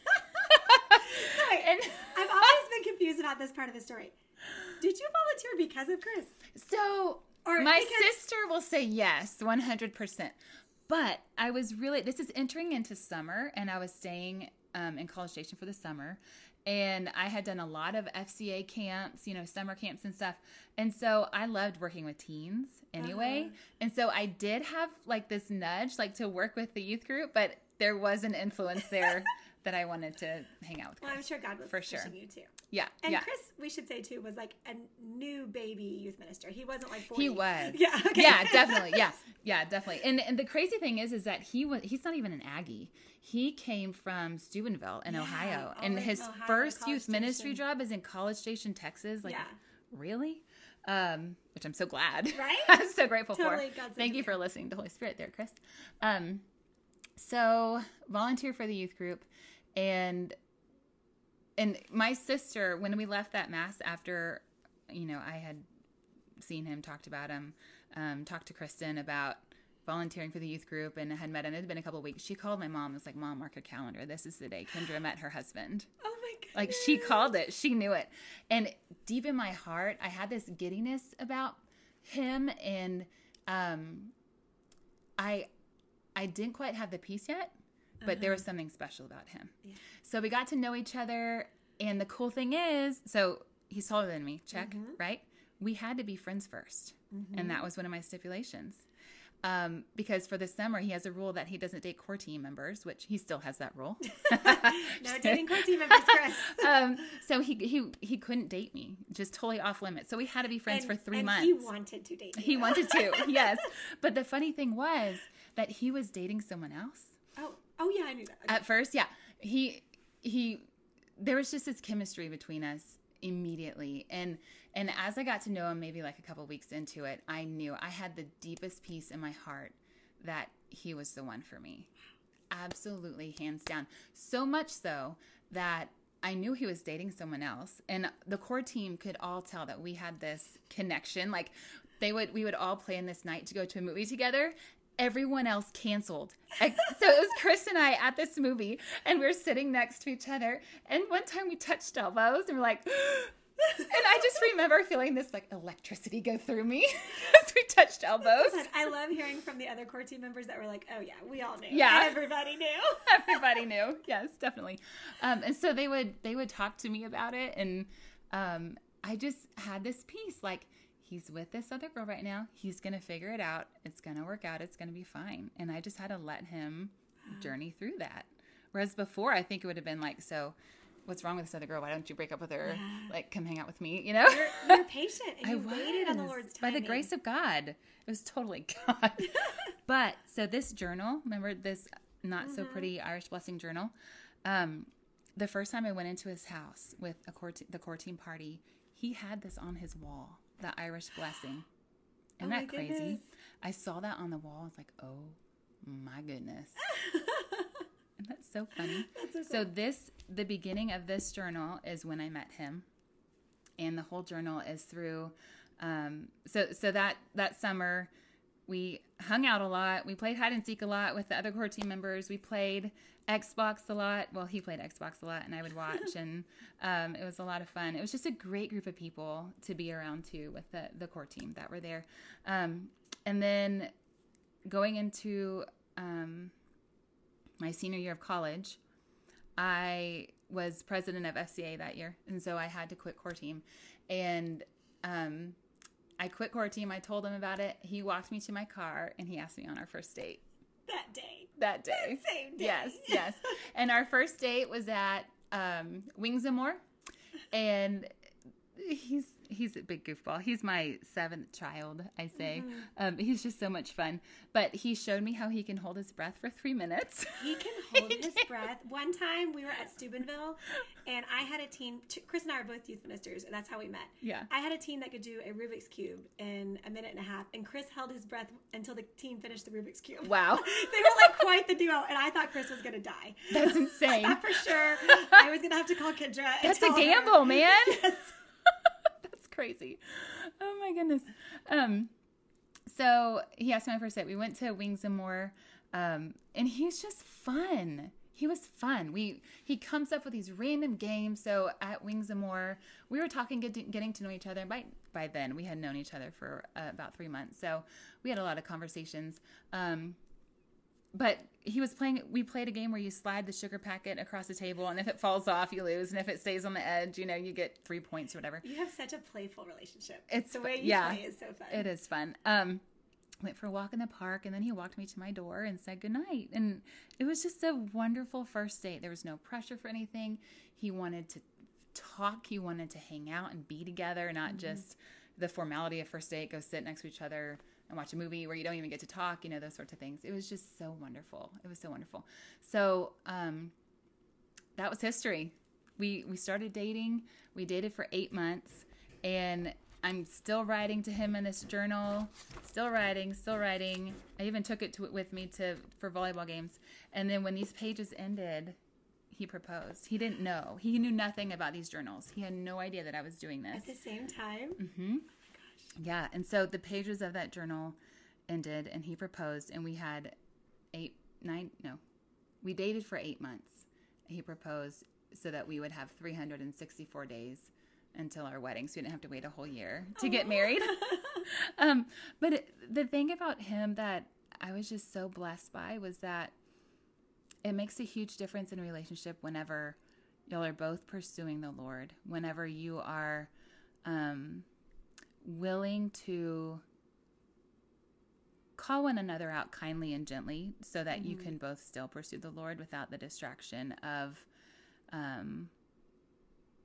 And *laughs* I've always been confused about this part of the story. Did you volunteer because of Chris? So Or my because- sister will say yes, 100%. But I was really, this is entering into summer, and I was staying um, in College Station for the summer. And I had done a lot of FCA camps, you know, summer camps and stuff. And so I loved working with teens anyway. Uh-huh. And so I did have like this nudge, like to work with the youth group, but there was an influence there *laughs* that I wanted to hang out with. Well, I'm sure God was For sure. you too. Yeah. And yeah. Chris, we should say too, was like a new baby youth minister. He wasn't like 40. He was. *laughs* Yeah. Okay. Yeah, definitely. Yeah. *laughs* Yeah, definitely. And and the crazy thing is is that he was he's not even an Aggie. He came from Steubenville in Yeah, Ohio. And his Ohio, first youth ministry job is in College Station, Texas. Like Yeah. really? Um, which I'm so glad. *laughs* Right? I'm so grateful Totally for. God's Thank you for listening to Holy Spirit there, Chris. Um so volunteer for the youth group and and my sister when we left that mass after you know i had seen him talked about him um, talked to kristen about volunteering for the youth group and had met him. It had been a couple weeks. She called my mom and was like mom mark your calendar. This is the day kendra met her husband. *laughs* Oh my god. like she called it. She knew it. And deep in my heart i had this giddiness about him and um i i didn't quite have the peace yet but there was something special about him Yeah. so we got to know each other and the cool thing is so he's taller than me check Mhm. right we had to be friends 1st Mm-hmm. and that was one of my stipulations um, because for the summer he has a rule that he doesn't date core team members which he still has that rule *laughs* no dating core team members, Chris. *laughs* um, so he he he couldn't date me, just totally off limits. So we had to be friends And- for three and months. He wanted to date. Me. He wanted to, *laughs* yes. But the funny thing was that he was dating someone else Oh, yeah, I knew that. Okay. at first. Yeah, he he. There was just this chemistry between us immediately, and and as I got to know him, maybe like a couple weeks into it, I knew I had the deepest peace in my heart that he was the one for me. Absolutely, hands down. So much so that I knew he was dating someone else, and the core team could all tell that we had this connection. Like they would, we would all plan this night to go to a movie together, everyone else canceled. I, so it was Chris and I at this movie, and we are sitting next to each other. And one time we touched elbows, and we're like, *gasps* and I just remember feeling this like electricity go through me *laughs* as we touched elbows. I love hearing from the other core team members that were like, "Oh yeah, we all knew. Yeah. everybody knew." *laughs* Everybody knew. Yes, definitely. Um, and so they would they would talk to me about it, and um, I just had this piece like he's with this other girl right now. He's gonna figure it out. It's gonna work out. It's gonna be fine. And I just had to let him *gasps* journey through that. Whereas before, I think it would have been like, so what's wrong with this other girl? Why don't you break up with her? Yeah. Like, come hang out with me, you know? You're, you're patient and *laughs* I you waited on the Lord's by the grace of God. It was totally *laughs* God. *laughs* but so this journal, remember this not so Mm-hmm. pretty Irish blessing journal? Um, the first time I went into his house with a core te- the core team party, he had this on his wall, the Irish blessing. *gasps* Isn't Oh that crazy? goodness. I saw that on the wall. I was like, oh my goodness. And *laughs* that's so funny. *laughs* That's so So this the beginning of this journal is when I met him, and the whole journal is through. Um, so so that that summer, we hung out a lot. We played hide and seek a lot with the other core team members. We played Xbox a lot. Well, he played Xbox a lot, and I would watch, and *laughs* um, it was a lot of fun. It was just a great group of people to be around too with the the core team that were there. Um, and then going into um, my senior year of college, I was president of FCA that year, and so I had to quit core team. And um, I quit core team. I told him about it. He walked me to my car, and he asked me on our first date that day, that day. same day. Yes, yes. *laughs* And our first date was at um, Wings and More, and he's he's a big goofball. He's my seventh child, I say. Um, he's just so much fun. But he showed me how he can hold his breath for three minutes. He can *laughs* hold his breath. One time we were at Steubenville, and I had a team. Chris and I are both youth ministers, and that's how we met. Yeah. I had a team that could do a Rubik's cube in a minute and a half, and Chris held his breath until the team finished the Rubik's cube. Wow. *laughs* they were like quite the duo, and I thought Chris was gonna die. That's *laughs* I insane. thought for sure I was gonna have to call Kendra. That's a tell her. gamble, man. Yes. Crazy. Oh my goodness. Um, so he asked me my first date. We went to Wings and More, um, and he's just fun. He was fun. We he comes up with these random games. So at Wings and More, we were talking, get, getting to know each other. By by then, we had known each other for uh, about three months. So we had a lot of conversations. Um, but he was playing we played a game where you slide the sugar packet across the table and if it falls off you lose and if it stays on the edge you know you get three points or whatever You have such a playful relationship. It's the way you yeah. play is so fun. it is fun um went for a walk in the park and then he walked me to my door and said goodnight and it was just a wonderful first date there was no pressure for anything he wanted to talk he wanted to hang out and be together not just the formality of first date go sit next to each other and watch a movie where you don't even get to talk you know those sorts of things. It was just so wonderful. It was so wonderful. So um that was history. We we started dating. We dated for eight months and i'm still writing to him in this journal. Still writing still writing. I even took it to with me to for volleyball games. And then when these pages ended he proposed. He didn't know. He knew nothing about these journals. He had no idea that i was doing this. At the same time, hmm Yeah, and so the pages of that journal ended, and he proposed, and we had eight, nine, no, we dated for eight months. He proposed so that we would have 364 days until our wedding, so we didn't have to wait a whole year to get married. *laughs* *laughs* um, but it, the thing about him that I was just so blessed by was that it makes a huge difference in a relationship whenever y'all are both pursuing the Lord, whenever you are um, willing to call one another out kindly and gently so that you can both still pursue the Lord without the distraction of um,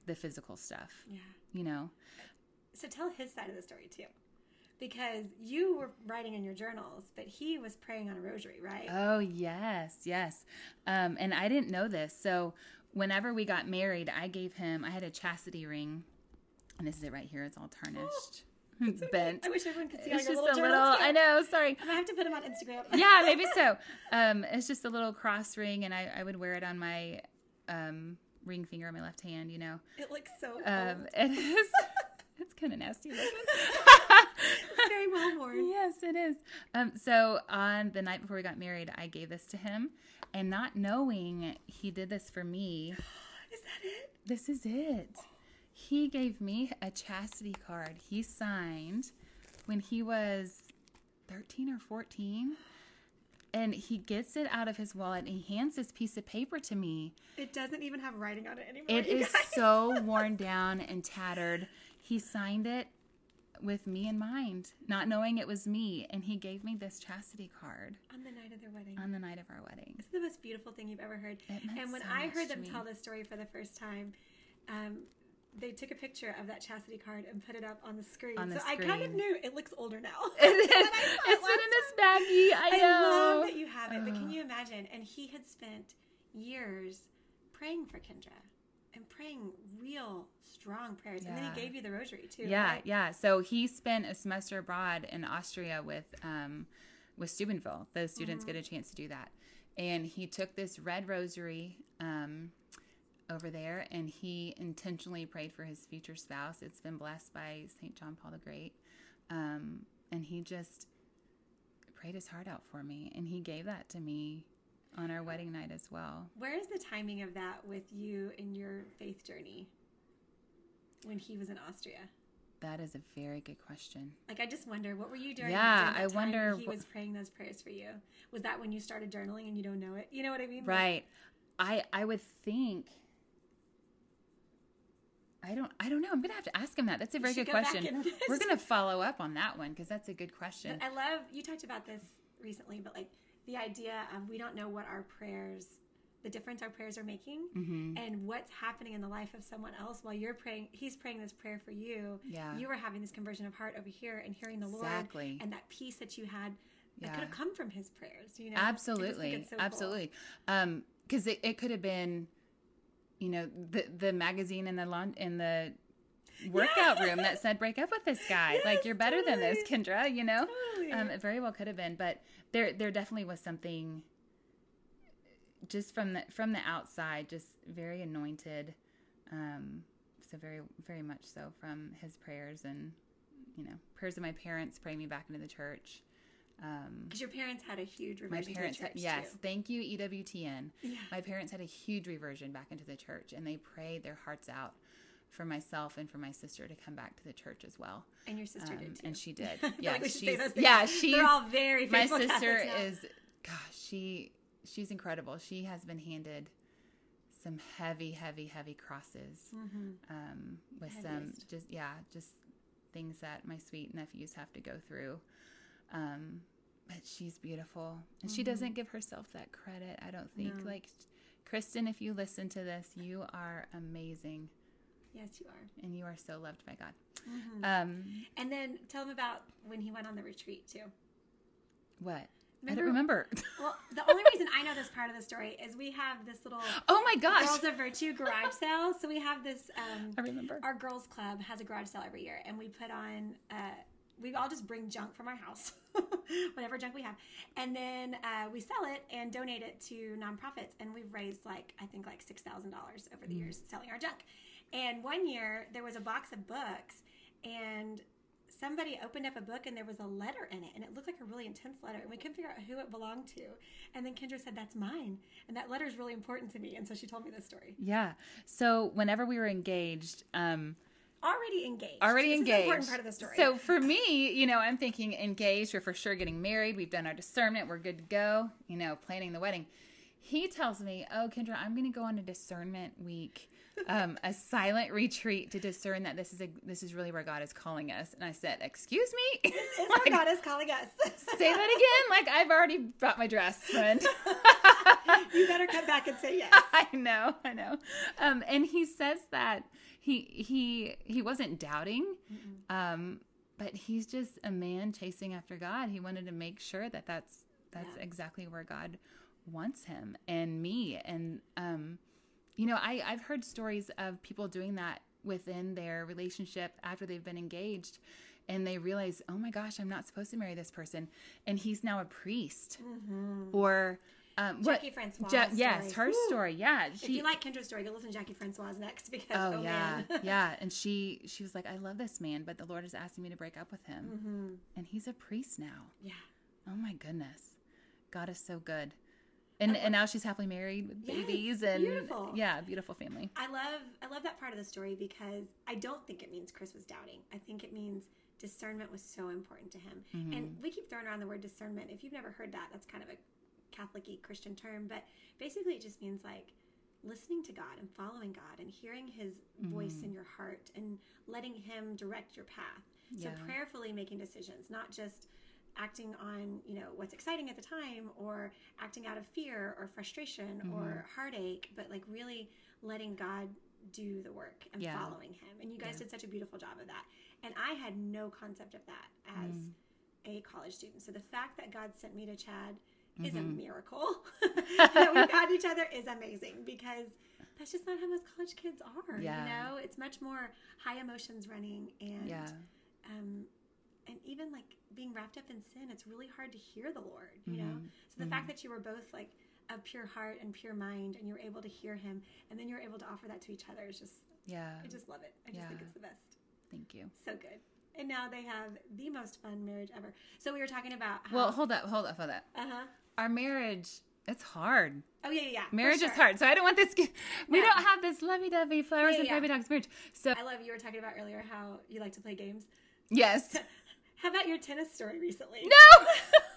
the physical stuff, yeah. you know? So tell his side of the story too, because you were writing in your journals, but he was praying on a rosary, right? Oh, yes, yes. Um, and I didn't know this. So whenever we got married, I gave him, I had a chastity ring. And this is it right here. It's all tarnished, *gasps* It's bent. I wish everyone could see all It's just little a little, journals. I know, sorry. I'm gonna have to put him on Instagram. *laughs* yeah, maybe so. *laughs* Um, it's just a little cross ring, and I, I would wear it on my um, ring finger on my left hand. You know, It looks so um, *laughs* it is. It's kind of nasty looking. It's very well worn. Yes, it is. Um, so on the night before we got married, I gave this to him, and not knowing he did this for me. *gasps* Is that it? This is it. He gave me a chastity card he signed when he was 13 or 14. And he gets it out of his wallet and he hands this piece of paper to me. It doesn't even have writing on it anymore. It is so worn down and tattered. He signed it with me in mind, not knowing it was me. And he gave me this chastity card on the night of their wedding. on the night of our wedding. It's the most beautiful thing you've ever heard. And when so I heard them tell this story for the first time, um, they took a picture of that chastity card and put it up on the screen. On the so I kind of knew it looks older now. *laughs* It *laughs* is. than I thought It's last been in this baggie. I I know. love that you have it, but can you imagine? And he had spent years praying for Kendra and praying real strong prayers, and then he gave you the rosary too. Yeah, right? yeah. So he spent a semester abroad in Austria with um, with Steubenville. Those students Mm-hmm. get a chance to do that, and he took this red rosary um, over there, and he intentionally prayed for his future spouse. It's been blessed by Saint John Paul the Great, um, and he just prayed his heart out for me, and he gave that to me on our wedding night as well. Where is the timing of that with you in your faith journey? When he was in Austria, That is a very good question. like I just wonder, what were you doing? Yeah, during I wonder he wh- was praying those prayers for you. Was that when you started journaling and you don't know it? You know what I mean? Like, Right. I I would think I don't I don't know. I'm going to have to ask him that. That's a very good go question. We're *laughs* going to follow up on that one cuz that's a good question. But I love you talked about this recently, but like the idea of we don't know what our prayers, the difference our prayers are making, Mhm. and what's happening in the life of someone else while you're praying. He's praying this prayer for you. Yeah. You were having this conversion of heart over here and hearing the Exactly. Lord and that peace that you had that Yeah. could have come from His prayers. You know, I just think Absolutely. so cool. Absolutely. Um cuz it, it could have been you know the the magazine in the lawn in the workout room that said break up with this guy. like you're better than this. Kendra, you know? Totally. Um, it very well could have been, but there there definitely was something just from the from the outside, just very anointed. Um, so very very much so from his prayers and you know prayers of my parents praying me back into the church. Um, Because your parents had a huge reversion. my parents, to the had, yes, too. thank you EWTN. Yeah. My parents had a huge reversion back into the church, and they prayed their hearts out for myself and for my sister to come back to the church as well. And your sister Um, did too. and she did. *laughs* Yeah, like she's- yeah, she's- They're all very my sister is gosh she she's incredible she has been handed some heavy heavy heavy crosses um, with some just yeah just things that my sweet nephews have to go through um, but she's beautiful and she doesn't give herself that credit i don't think No. like kristen if you listen to this you are amazing Yes, you are. and you are so loved by god Mm-hmm. um, And then tell him about when he went on the retreat too. what i don't remember Well, *laughs* the only reason I know this part of the story is we have this little oh my gosh Girls of Virtue garage sale. So we have this. Um, i remember our girls club has a garage sale every year, and we put on. Uh, we all just bring junk from our house, *laughs* whatever junk we have, and then uh, we sell it and donate it to nonprofits. And we've raised like I think like six thousand dollars over the years selling our junk. And one year there was a box of books, and somebody opened up a book and there was a letter in it. And it looked like a really intense letter. And we couldn't figure out who it belonged to. And then kendra said that's mine. And that letter is really important to me. And so she told me this story. Yeah. So whenever we were engaged, um, already engaged already this engaged. important part of the story So for me, you know, I'm thinking engaged. We're for sure getting married. We've done our discernment. We're good to go. You know, planning the wedding. He tells me, "Oh, Kendra, I'm going to go on a discernment week, *laughs* um, a silent retreat to discern that this is a this is really where God is calling us." And I said, "Excuse me." This is *laughs* where God is calling us. *laughs* Say that again. Like I've already brought my dress, friend. you better come back and say yes. I know, I know. Um, and he says that he he he wasn't doubting, um, but he's just a man chasing after God. He wanted to make sure that that's that's Yeah. exactly where God wants him and me. And um, you know, I I've heard stories of people doing that within their relationship after they've been engaged. And they realize, oh my gosh, I'm not supposed to marry this person, and he's now a priest, or Um, Jackie Francois. Ja- yes, her Woo. story. Yeah, She, If you like Kendra's story, go listen to Jackie Francois next *laughs* because oh, oh, yeah, *laughs* yeah, and she she was like, I love this man, but the Lord is asking me to break up with him, hmm and he's a priest now. Yeah. Oh my goodness, God is so good. And and now she's happily married with Yes, babies and beautiful. yeah, beautiful family. I love I love that part of the story because I don't think it means Chris was doubting. I think it means discernment was so important to him. Mm-hmm. And we keep throwing around the word discernment. If you've never heard that, that's kind of a Catholic Christian term, but basically it just means like listening to God and following God and hearing his voice Mm-hmm. in your heart and letting him direct your path. So prayerfully making decisions, not just acting on, you know, what's exciting at the time or acting out of fear or frustration Mm-hmm. or heartache, but like really letting God do the work and Yeah. following him. And you guys Yeah. did such a beautiful job of that. And I had no concept of that as Mm. a college student. So the fact that God sent me to Chad is a Mhm. miracle. *laughs* *laughs* that we got each other is amazing because that's just not how most college kids are. Yeah. You know, it's much more high emotions running and Yeah, um, and even like being wrapped up in sin, it's really hard to hear the Lord, you know? Mhm. So the fact that you were both like of pure heart and pure mind and you were able to hear him and then you're able to offer that to each other is just, yeah. I just love it. I just think it's the best. Thank you. So good. And now they have the most fun marriage ever. So we were talking about how, Well, hold up, hold up, hold up. uh huh. Our marriage, it's hard. Oh yeah, yeah, yeah. Marriage is hard. So I don't want this. *laughs* We No. don't have this lovey-dovey flowers Yeah, and yeah. baby dogs marriage. So I love you were talking about earlier how you like to play games. yes. *laughs* How about your tennis story recently? No. *laughs*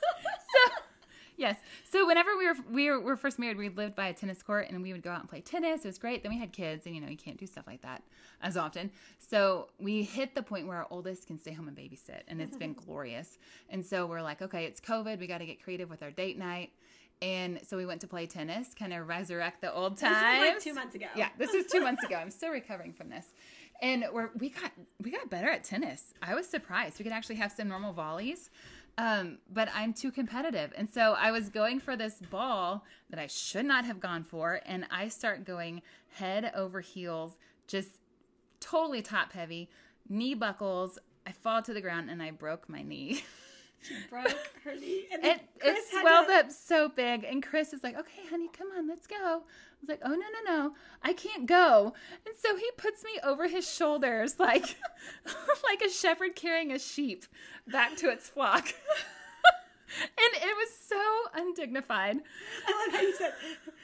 yes. So whenever we were we were, were first married, we lived by a tennis court, and we would go out and play tennis. It was great. Then we had kids, and you know you can't do stuff like that as often. So we hit the point where our oldest can stay home and babysit, and it's been *laughs* glorious. And so we're like, okay, it's COVID. We got to get creative with our date night. And so we went to play tennis, kind of resurrect the old This times. was like two months ago. Yeah, this was two months ago. I'm *laughs* still recovering from this. And we're, we got we got better at tennis. I was surprised. We could actually have some normal volleys. Um, but I'm too competitive. And so I was going for this ball that I should not have gone for. And I start going head over heels, just totally top heavy, knee buckles. I fall to the ground and I broke my knee. *laughs* She broke her knee. And It, it swelled to- up so big, and Chris is like, "Okay, honey, come on, let's go." I was like, "Oh no, no, no, I can't go." And so he puts me over his shoulders, *laughs* like, *laughs* like a shepherd carrying a sheep back to its flock, *laughs* and it was so undignified. I love how you said,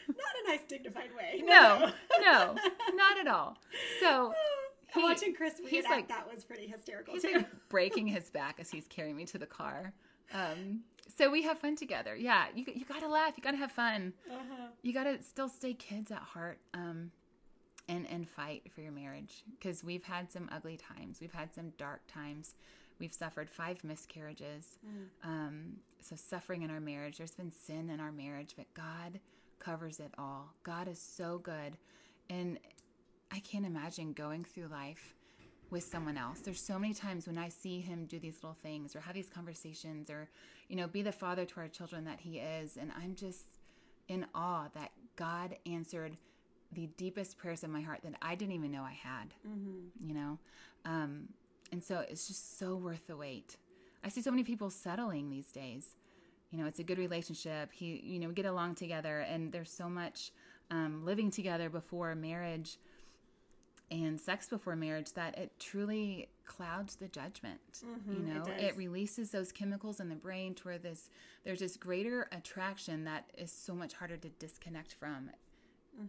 not a nice, dignified way. No, no, not at all. So oh, he- Watching Chris he's like- that was pretty hysterical he's too. like *laughs* breaking his back as he's carrying me to the car. Um, so we have fun together. Yeah, you you gotta laugh. You gotta have fun. uh-huh. you got to still stay kids at heart um and and fight for your marriage because we've had some ugly times we've had some dark times we've suffered five miscarriages um so suffering in our marriage there's been sin in our marriage but god covers it all god is so good and i can't imagine going through life with someone else. There's so many times when I see him do these little things or have these conversations or, you know, be the father to our children that he is. And I'm just in awe that God answered the deepest prayers of my heart that I didn't even know I had, Mm-hmm. you know? Um, and so it's just so worth the wait. I see so many people settling these days. You know, it's a good relationship. He, you know, we get along together, and there's so much um, living together before marriage and sex before marriage that it truly clouds the judgment. Mhm, you know, does. it, releases those chemicals in the brain to where this there's this greater attraction that is so much harder to disconnect from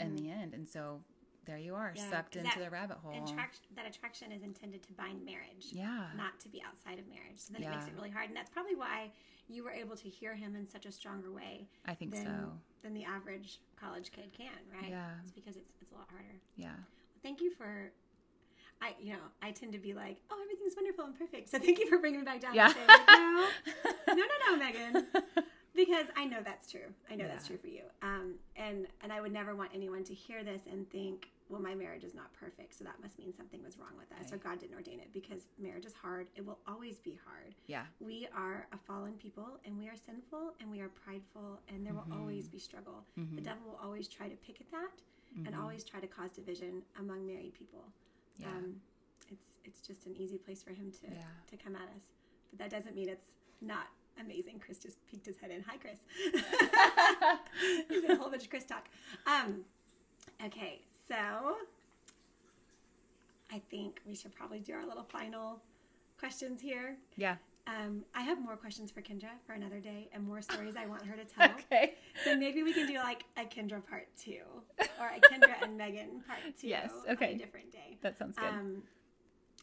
in the end. And so there you are, Mm-hmm. Yeah, sucked into the rabbit hole. That attraction is intended to bind marriage, yeah. not to be outside of marriage. So then it makes it really hard, and that's probably why you were able to hear him in such a stronger way I think than so. than the average college kid can, right? Yeah. it's because it's it's a lot harder. Yeah. Thank you for. I you know I tend to be like oh everything's wonderful and perfect so thank you for bringing me back down. Yeah. And saying, no, no, no, no, Megan. *laughs* because I know that's true. I know that's true for you. Um, and and I would never want anyone to hear this and think, well, my marriage is not perfect, so that must mean something was wrong with us, or God didn't ordain it. Because marriage is hard. It will always be hard. yeah. We are a fallen people, and we are sinful, and we are prideful, and there will always be struggle. The devil will always try to pick at that, and always try to cause division among married people. Yeah. Um, it's it's just an easy place for him to Yeah. to come at us. But that doesn't mean it's not amazing. Chris just peeked his head in. Hi, Chris. *laughs* He's got a whole bunch of Chris talk. Um, okay, so I think we should probably do our little final questions here. Yeah. Um, I have more questions for Kendra for another day and more stories I want her to *laughs* tell. Okay. So maybe we can do like a Kendra part two or a Kendra and *laughs* Megan part two. Yes, On okay. a different day. That sounds good. Um,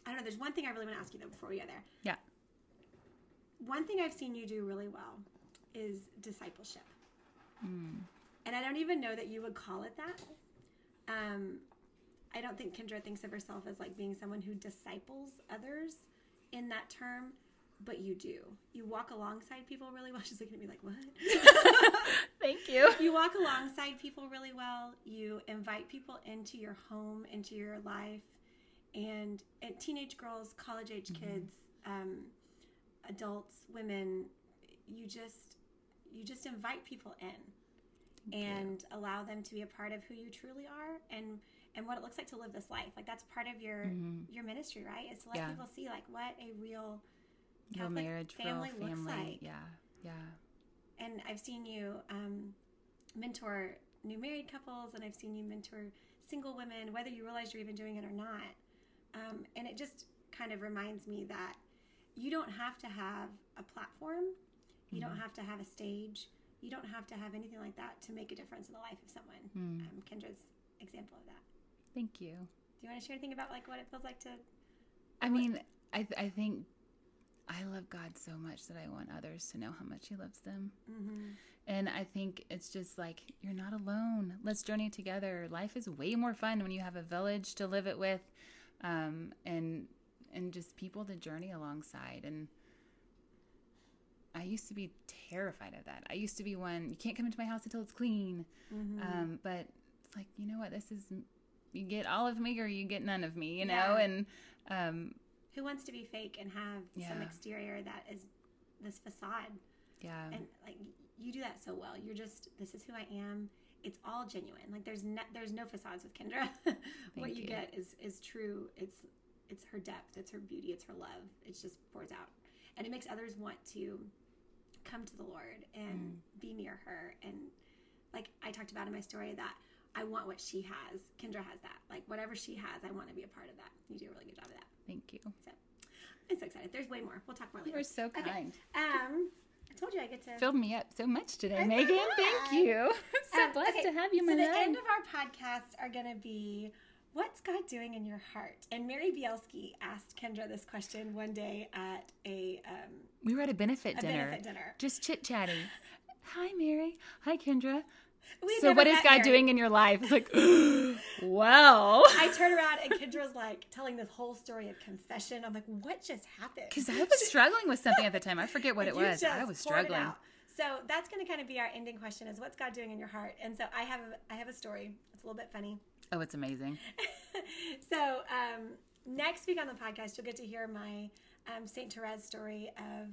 I don't know. There's one thing I really want to ask you though before we go there. yeah. One thing I've seen you do really well is discipleship. Hmm. And I don't even know that you would call it that. Um, I don't think Kendra thinks of herself as like being someone who disciples others in that term, but you do. You walk alongside people really well. *laughs* She's looking at me like, what? *laughs* Thank you. you walk alongside people really well. You invite people into your home, into your life, and, and teenage girls, college age kids, um, adults, women. You just you just invite people in and allow them to be a part of who you truly are and and what it looks like to live this life. Like that's part of your your ministry, right? Is to let Yeah. people see like what a real Real Catholic marriage, family real looks family. like. Yeah. Yeah. and I've seen you um, mentor new married couples, and I've seen you mentor single women, whether you realize you're even doing it or not. Um, and it just kind of reminds me that you don't have to have a platform, you don't have to have a stage, you don't have to have anything like that to make a difference in the life of someone. Um, Kendra's example of that. Thank you. Do you want to share anything about like what it feels like to? I mean, I, th- I think I love God so much that I want others to know how much He loves them. And I think it's just like, you're not alone. Let's journey together. Life is way more fun when you have a village to live it with um, and, and just people to journey alongside. And I used to be terrified of that. I used to be one, you can't come into my house until it's clean. Um, but it's like, you know what? This is, you get all of me or you get none of me, you know? Yeah. And, um, Who wants to be fake and have some exterior that is this facade? yeah. and like you do that so well. You're just this is who i am. It's all genuine. Like there's no there's no facades with kendra. *laughs* What you, you. get is is true. It's it's her depth. It's her beauty. It's her love. It just pours out. And it makes others want to come to the lord and Mm. be near her. And like i talked about in my story that i want what she has kendra has that like whatever she has i want to be a part of that you do a really good job of that Thank you. so i'm so excited there's way more we'll talk more later You are so Okay. kind. um i told you i get to Filled me up so much today, I Megan. Thank you. *laughs* so Um, blessed okay, to have you, my So the love. end of our podcast are going to be what's God doing in your heart? And Mary Bielski asked Kendra this question one day at a, um, we were at a benefit a dinner, benefit dinner. just chit chatting. Hi, Mary. Hi, Kendra. *laughs* We so, what is God Mary. doing in your life? It's like, *gasps* well, I turn around and Kendra's like telling this whole story of confession. I'm like, what just happened? because I *laughs* was struggling with something at the time. I forget what *laughs* it was. I was struggling. So that's going to kind of be our ending question: is what's God doing in your heart? And so I have I have a story. It's a little bit funny. Oh, it's amazing. so um, next week on the podcast, you'll get to hear my um, Saint Therese story of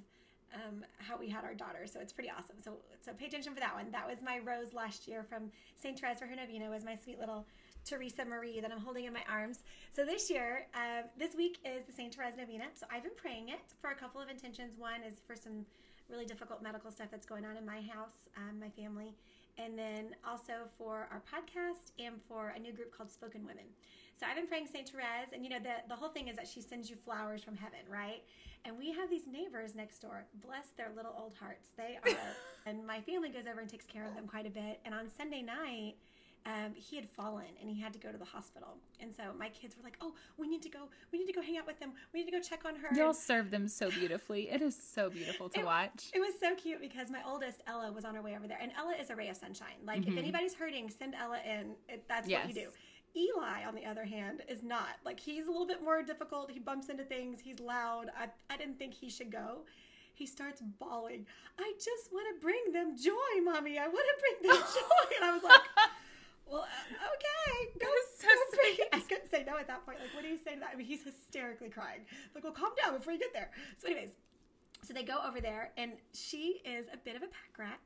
um, how we had our daughter. So it's pretty awesome. So so pay attention for that one. That was my rose last year from Saint Therese for her novena. Was my sweet little Teresa Marie that I'm holding in my arms. So this year, uh, this week is the Saint Therese novena. So I've been praying it for a couple of intentions. One is for some really difficult medical stuff that's going on in my house, um, my family, and then also for our podcast and for a new group called Spoken Women. So I've been praying Saint Therese, and you know the the whole thing is that she sends you flowers from heaven, right? And we have these neighbors next door. Bless their little old hearts. They are, *laughs* and my family goes over and takes care of them quite a bit. And on Sunday night. Um, he had fallen and he had to go to the hospital, and so my kids were like, "Oh, we need to go. We need to go hang out with them. We need to go check on her." Y'all And- serve them so beautifully. It is so beautiful to *laughs* It- watch. it was so cute because my oldest Ella was on her way over there, and Ella is a ray of sunshine. Like if anybody's hurting, send Ella in. It, that's what you do. Eli, on the other hand, is not. Like he's a little bit more difficult. He bumps into things. He's loud. I, I didn't think he should go. He starts bawling. I just want to bring them joy, mommy. I want to bring them *laughs* joy. And I was like, well, uh, okay, *laughs* go, so go. *laughs* I couldn't say no at that point. Like, what do you say to that? I mean, he's hysterically crying. Like, well, calm down before you get there. So, anyways, so they go over there, and she is a bit of a pack rat.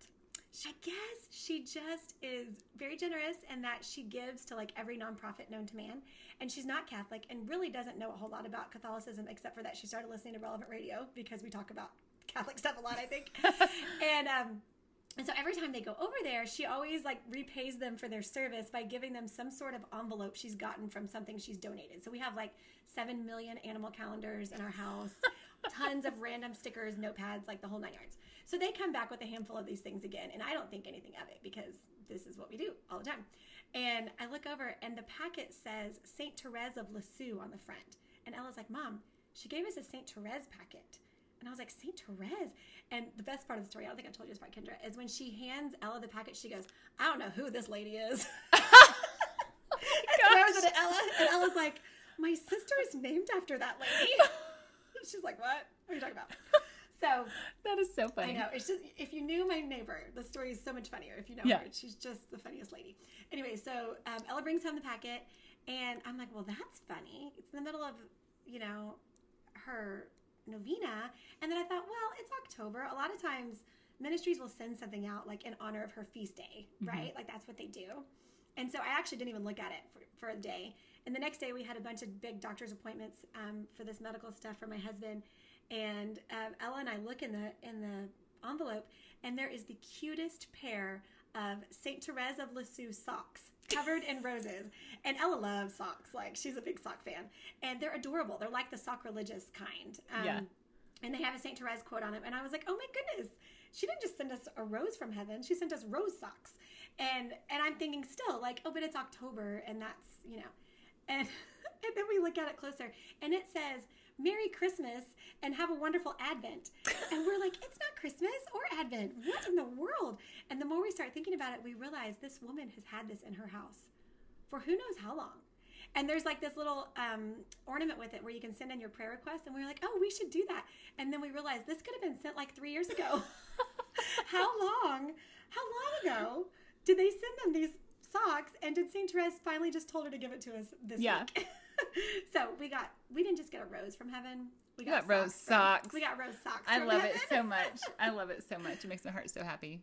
I guess she just is very generous and that she gives to like every nonprofit known to man. And she's not Catholic and really doesn't know a whole lot about Catholicism except for that she started listening to relevant radio because we talk about Catholic stuff a lot, I think. *laughs* and um, and so every time they go over there, she always like repays them for their service by giving them some sort of envelope she's gotten from something she's donated. So we have like seven million animal calendars in our house, *laughs* tons of random stickers, notepads, like the whole nine yards. So they come back with a handful of these things again, and I don't think anything of it because this is what we do all the time. And I look over, and the packet says Saint Therese of Lisieux on the front, and Ella's like, "Mom, she gave us a Saint Therese packet." And I was like, Saint Therese. And the best part of the story, I don't think I told you this part, Kendra, is when she hands Ella the packet, she goes, I don't know who this lady is. and throws it at Ella. And Ella's like, My sister is named after that lady. *laughs* She's like, What? What are you talking about? So that is so funny. I know. It's just if you knew my neighbor, the story is so much funnier if you know Yeah. her. She's just the funniest lady. Anyway, so um, Ella brings home the packet, and I'm like, well, that's funny. It's in the middle of, you know, her novena, and then I thought, well, it's October. A lot of times ministries will send something out like in honor of her feast day, right? Like that's what they do. And so I actually didn't even look at it for, for a day. And the next day we had a bunch of big doctor's appointments um, for this medical stuff for my husband. And um, Ella and I look in the in the envelope, and there is the cutest pair of Saint Therese of Lisieux socks covered in roses. And Ella loves socks; like she's a big sock fan, and they're adorable. They're like the sock religious kind. Um, Yeah. And they have a Saint Therese quote on them, and I was like, oh my goodness, she didn't just send us a rose from heaven; she sent us rose socks. And and I'm thinking still like, oh, but it's October, and that's you know, and *laughs* and then we look at it closer, and it says. Merry Christmas and have a wonderful Advent. And we're like, it's not Christmas or Advent. What in the world? And the more we start thinking about it, we realize this woman has had this in her house for who knows how long. And there's like this little um, ornament with it where you can send in your prayer request. And we were like, oh, we should do that. And then we realized this could have been sent like three years ago. *laughs* how long, how long ago did they send them these socks? And did St. Therese finally just told her to give it to us this Yeah. week? *laughs* so we got, we didn't just get a rose from heaven. We got rose from- socks. we got rose socks. I from love it so much. *laughs* I love it so much. It makes my heart so happy.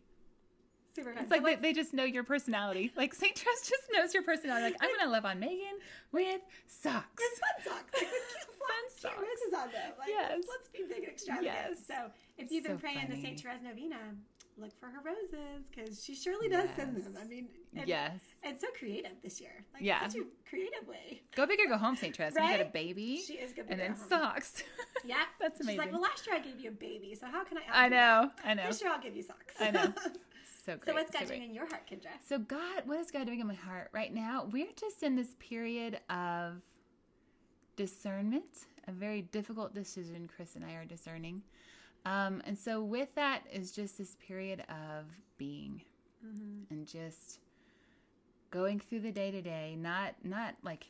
Super fun. It's So like they, they just know your personality. Like St. Therese just knows your personality. Like, I'm going to love on Megan with socks. With fun socks. Like with cute, *laughs* fun, cute socks. roses on them. Like, Yes. let's, let's be big and extravagant. Yes. So if you've been So praying the. St. Therese Novena, look for her roses because she surely does send them. I mean, and, Yes. and so creative this year. Like, Yeah. Such a creative way. Go big or go home, St. Therese. You got a Right? baby She is good. and then home. socks. *laughs* Yeah. That's amazing. She's like, well, last year I gave you a baby, so how can I? I know. I know. This year I'll give you socks. I know. *laughs* So great. so what's God so doing in your heart, Kendra? So God, what is God doing in my heart right now? We're just in this period of discernment, a very difficult decision Chris and I are discerning. Um, and so with that is just this period of being Mm-hmm. and just going through the day to day, not not like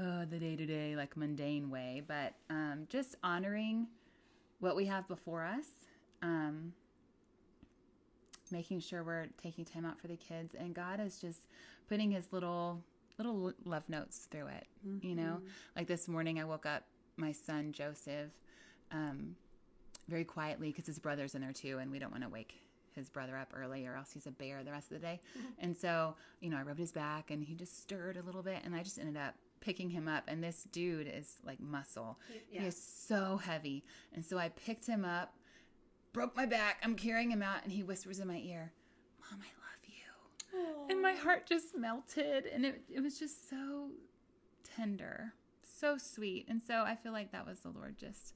oh, the day to day like mundane way, but um, just honoring what we have before us. Um, making sure we're taking time out for the kids and god is just putting his little little love notes through it you know like this morning i woke up my son joseph um, very quietly because his brother's in there too and we don't want to wake his brother up early or else he's a bear the rest of the day. Mm-hmm. And so you know i rubbed his back and he just stirred a little bit and i just ended up picking him up. And this dude is like muscle. Yeah. he is so heavy. And so i picked him up broke my back i'm carrying him out and he whispers in my ear mom i love you. And my heart just melted and it, it was just so tender so sweet. And so i feel like that was the lord just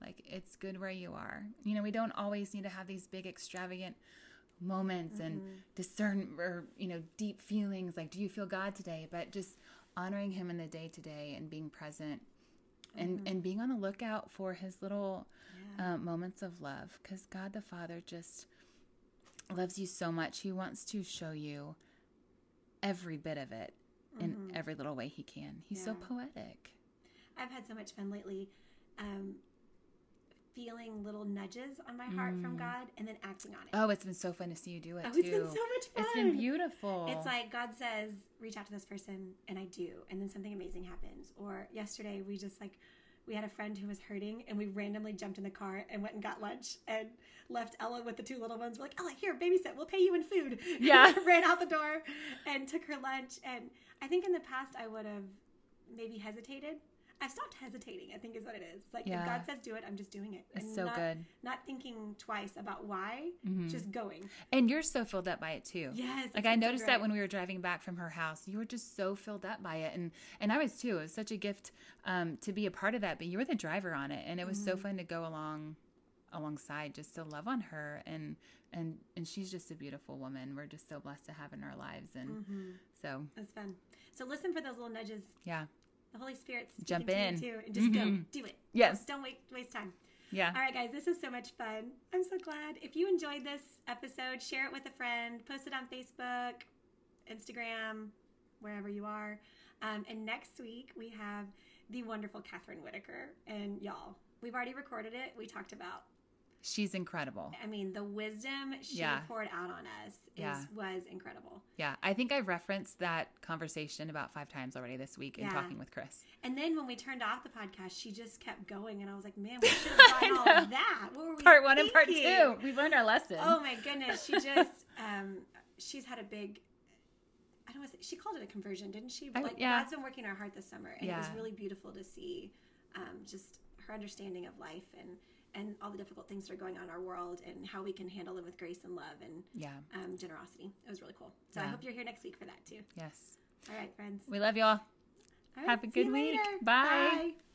like it's good where you are. You know we don't always need to have these big extravagant moments and discern or you know deep feelings like do you feel god today? But just honoring him in the day to day and being present and and being on the lookout for his little uh, moments of love. Because god the father just loves you so much. He wants to show you every bit of it in every little way he can. He's so poetic. I've had so much fun lately, um, feeling little nudges on my heart from mm. God and then acting on it. oh it's been so fun to see you do it Oh, too it's been so much fun. it's been beautiful It's like God says, reach out to this person, and I do, and then something amazing happens. Or yesterday, we just like, we had a friend who was hurting, and we randomly jumped in the car and went and got lunch and left Ella with the two little ones. We're like, Ella, here, babysit, we'll pay you in food. *laughs* Yeah. *laughs* Ran out the door and took her lunch. And I think in the past, I would have maybe hesitated. I've stopped hesitating. I think is what it is. Like Yeah. if God says do it, I'm just doing it. It's And so not, good. Not thinking twice about why, Mhm. just going. And you're so filled up by it too. Yes. Like I so noticed that when we were driving back from her house, you were just so filled up by it, and and I was too. It was such a gift um, to be a part of that. But you were the driver on it, and it was so Mm-hmm. fun to go along alongside, just to love on her, and and and she's just a beautiful woman. We're just so blessed to have in our lives, and Mhm. so It's fun. So listen for those little nudges. yeah, The Holy Spirit's Jump speaking to you in. too, and just go Mhm. do it. Yes. Don't wait waste time. yeah, All right, guys, this is so much fun. I'm so glad. If you enjoyed this episode, share it with a friend, post it on Facebook, Instagram, wherever you are. Um, and next week, we have the wonderful Catherine Whitaker. And y'all, we've already recorded it. We talked about, she's incredible. I mean, the wisdom she Yeah. poured out on us is, Yeah. was incredible. Yeah, I think I've referenced that conversation about five times already this week in Yeah. talking with Chris. And then when we turned off the podcast, she just kept going. And I was like, man, we *laughs* should have done all of that. What were we Part one and part two. We've learned our lesson. Oh my goodness, she *laughs* just um she's had a big I don't know she called it a conversion, didn't she? But like yeah. God's been working in her heart this summer and it was really beautiful to see um just her understanding of life and and all the difficult things that are going on in our world and how we can handle them with grace and love and yeah, um, generosity. It was really cool. So I hope you're here next week for that too. yes. All right, friends. We love y'all. Have a good week. later. Bye. Bye.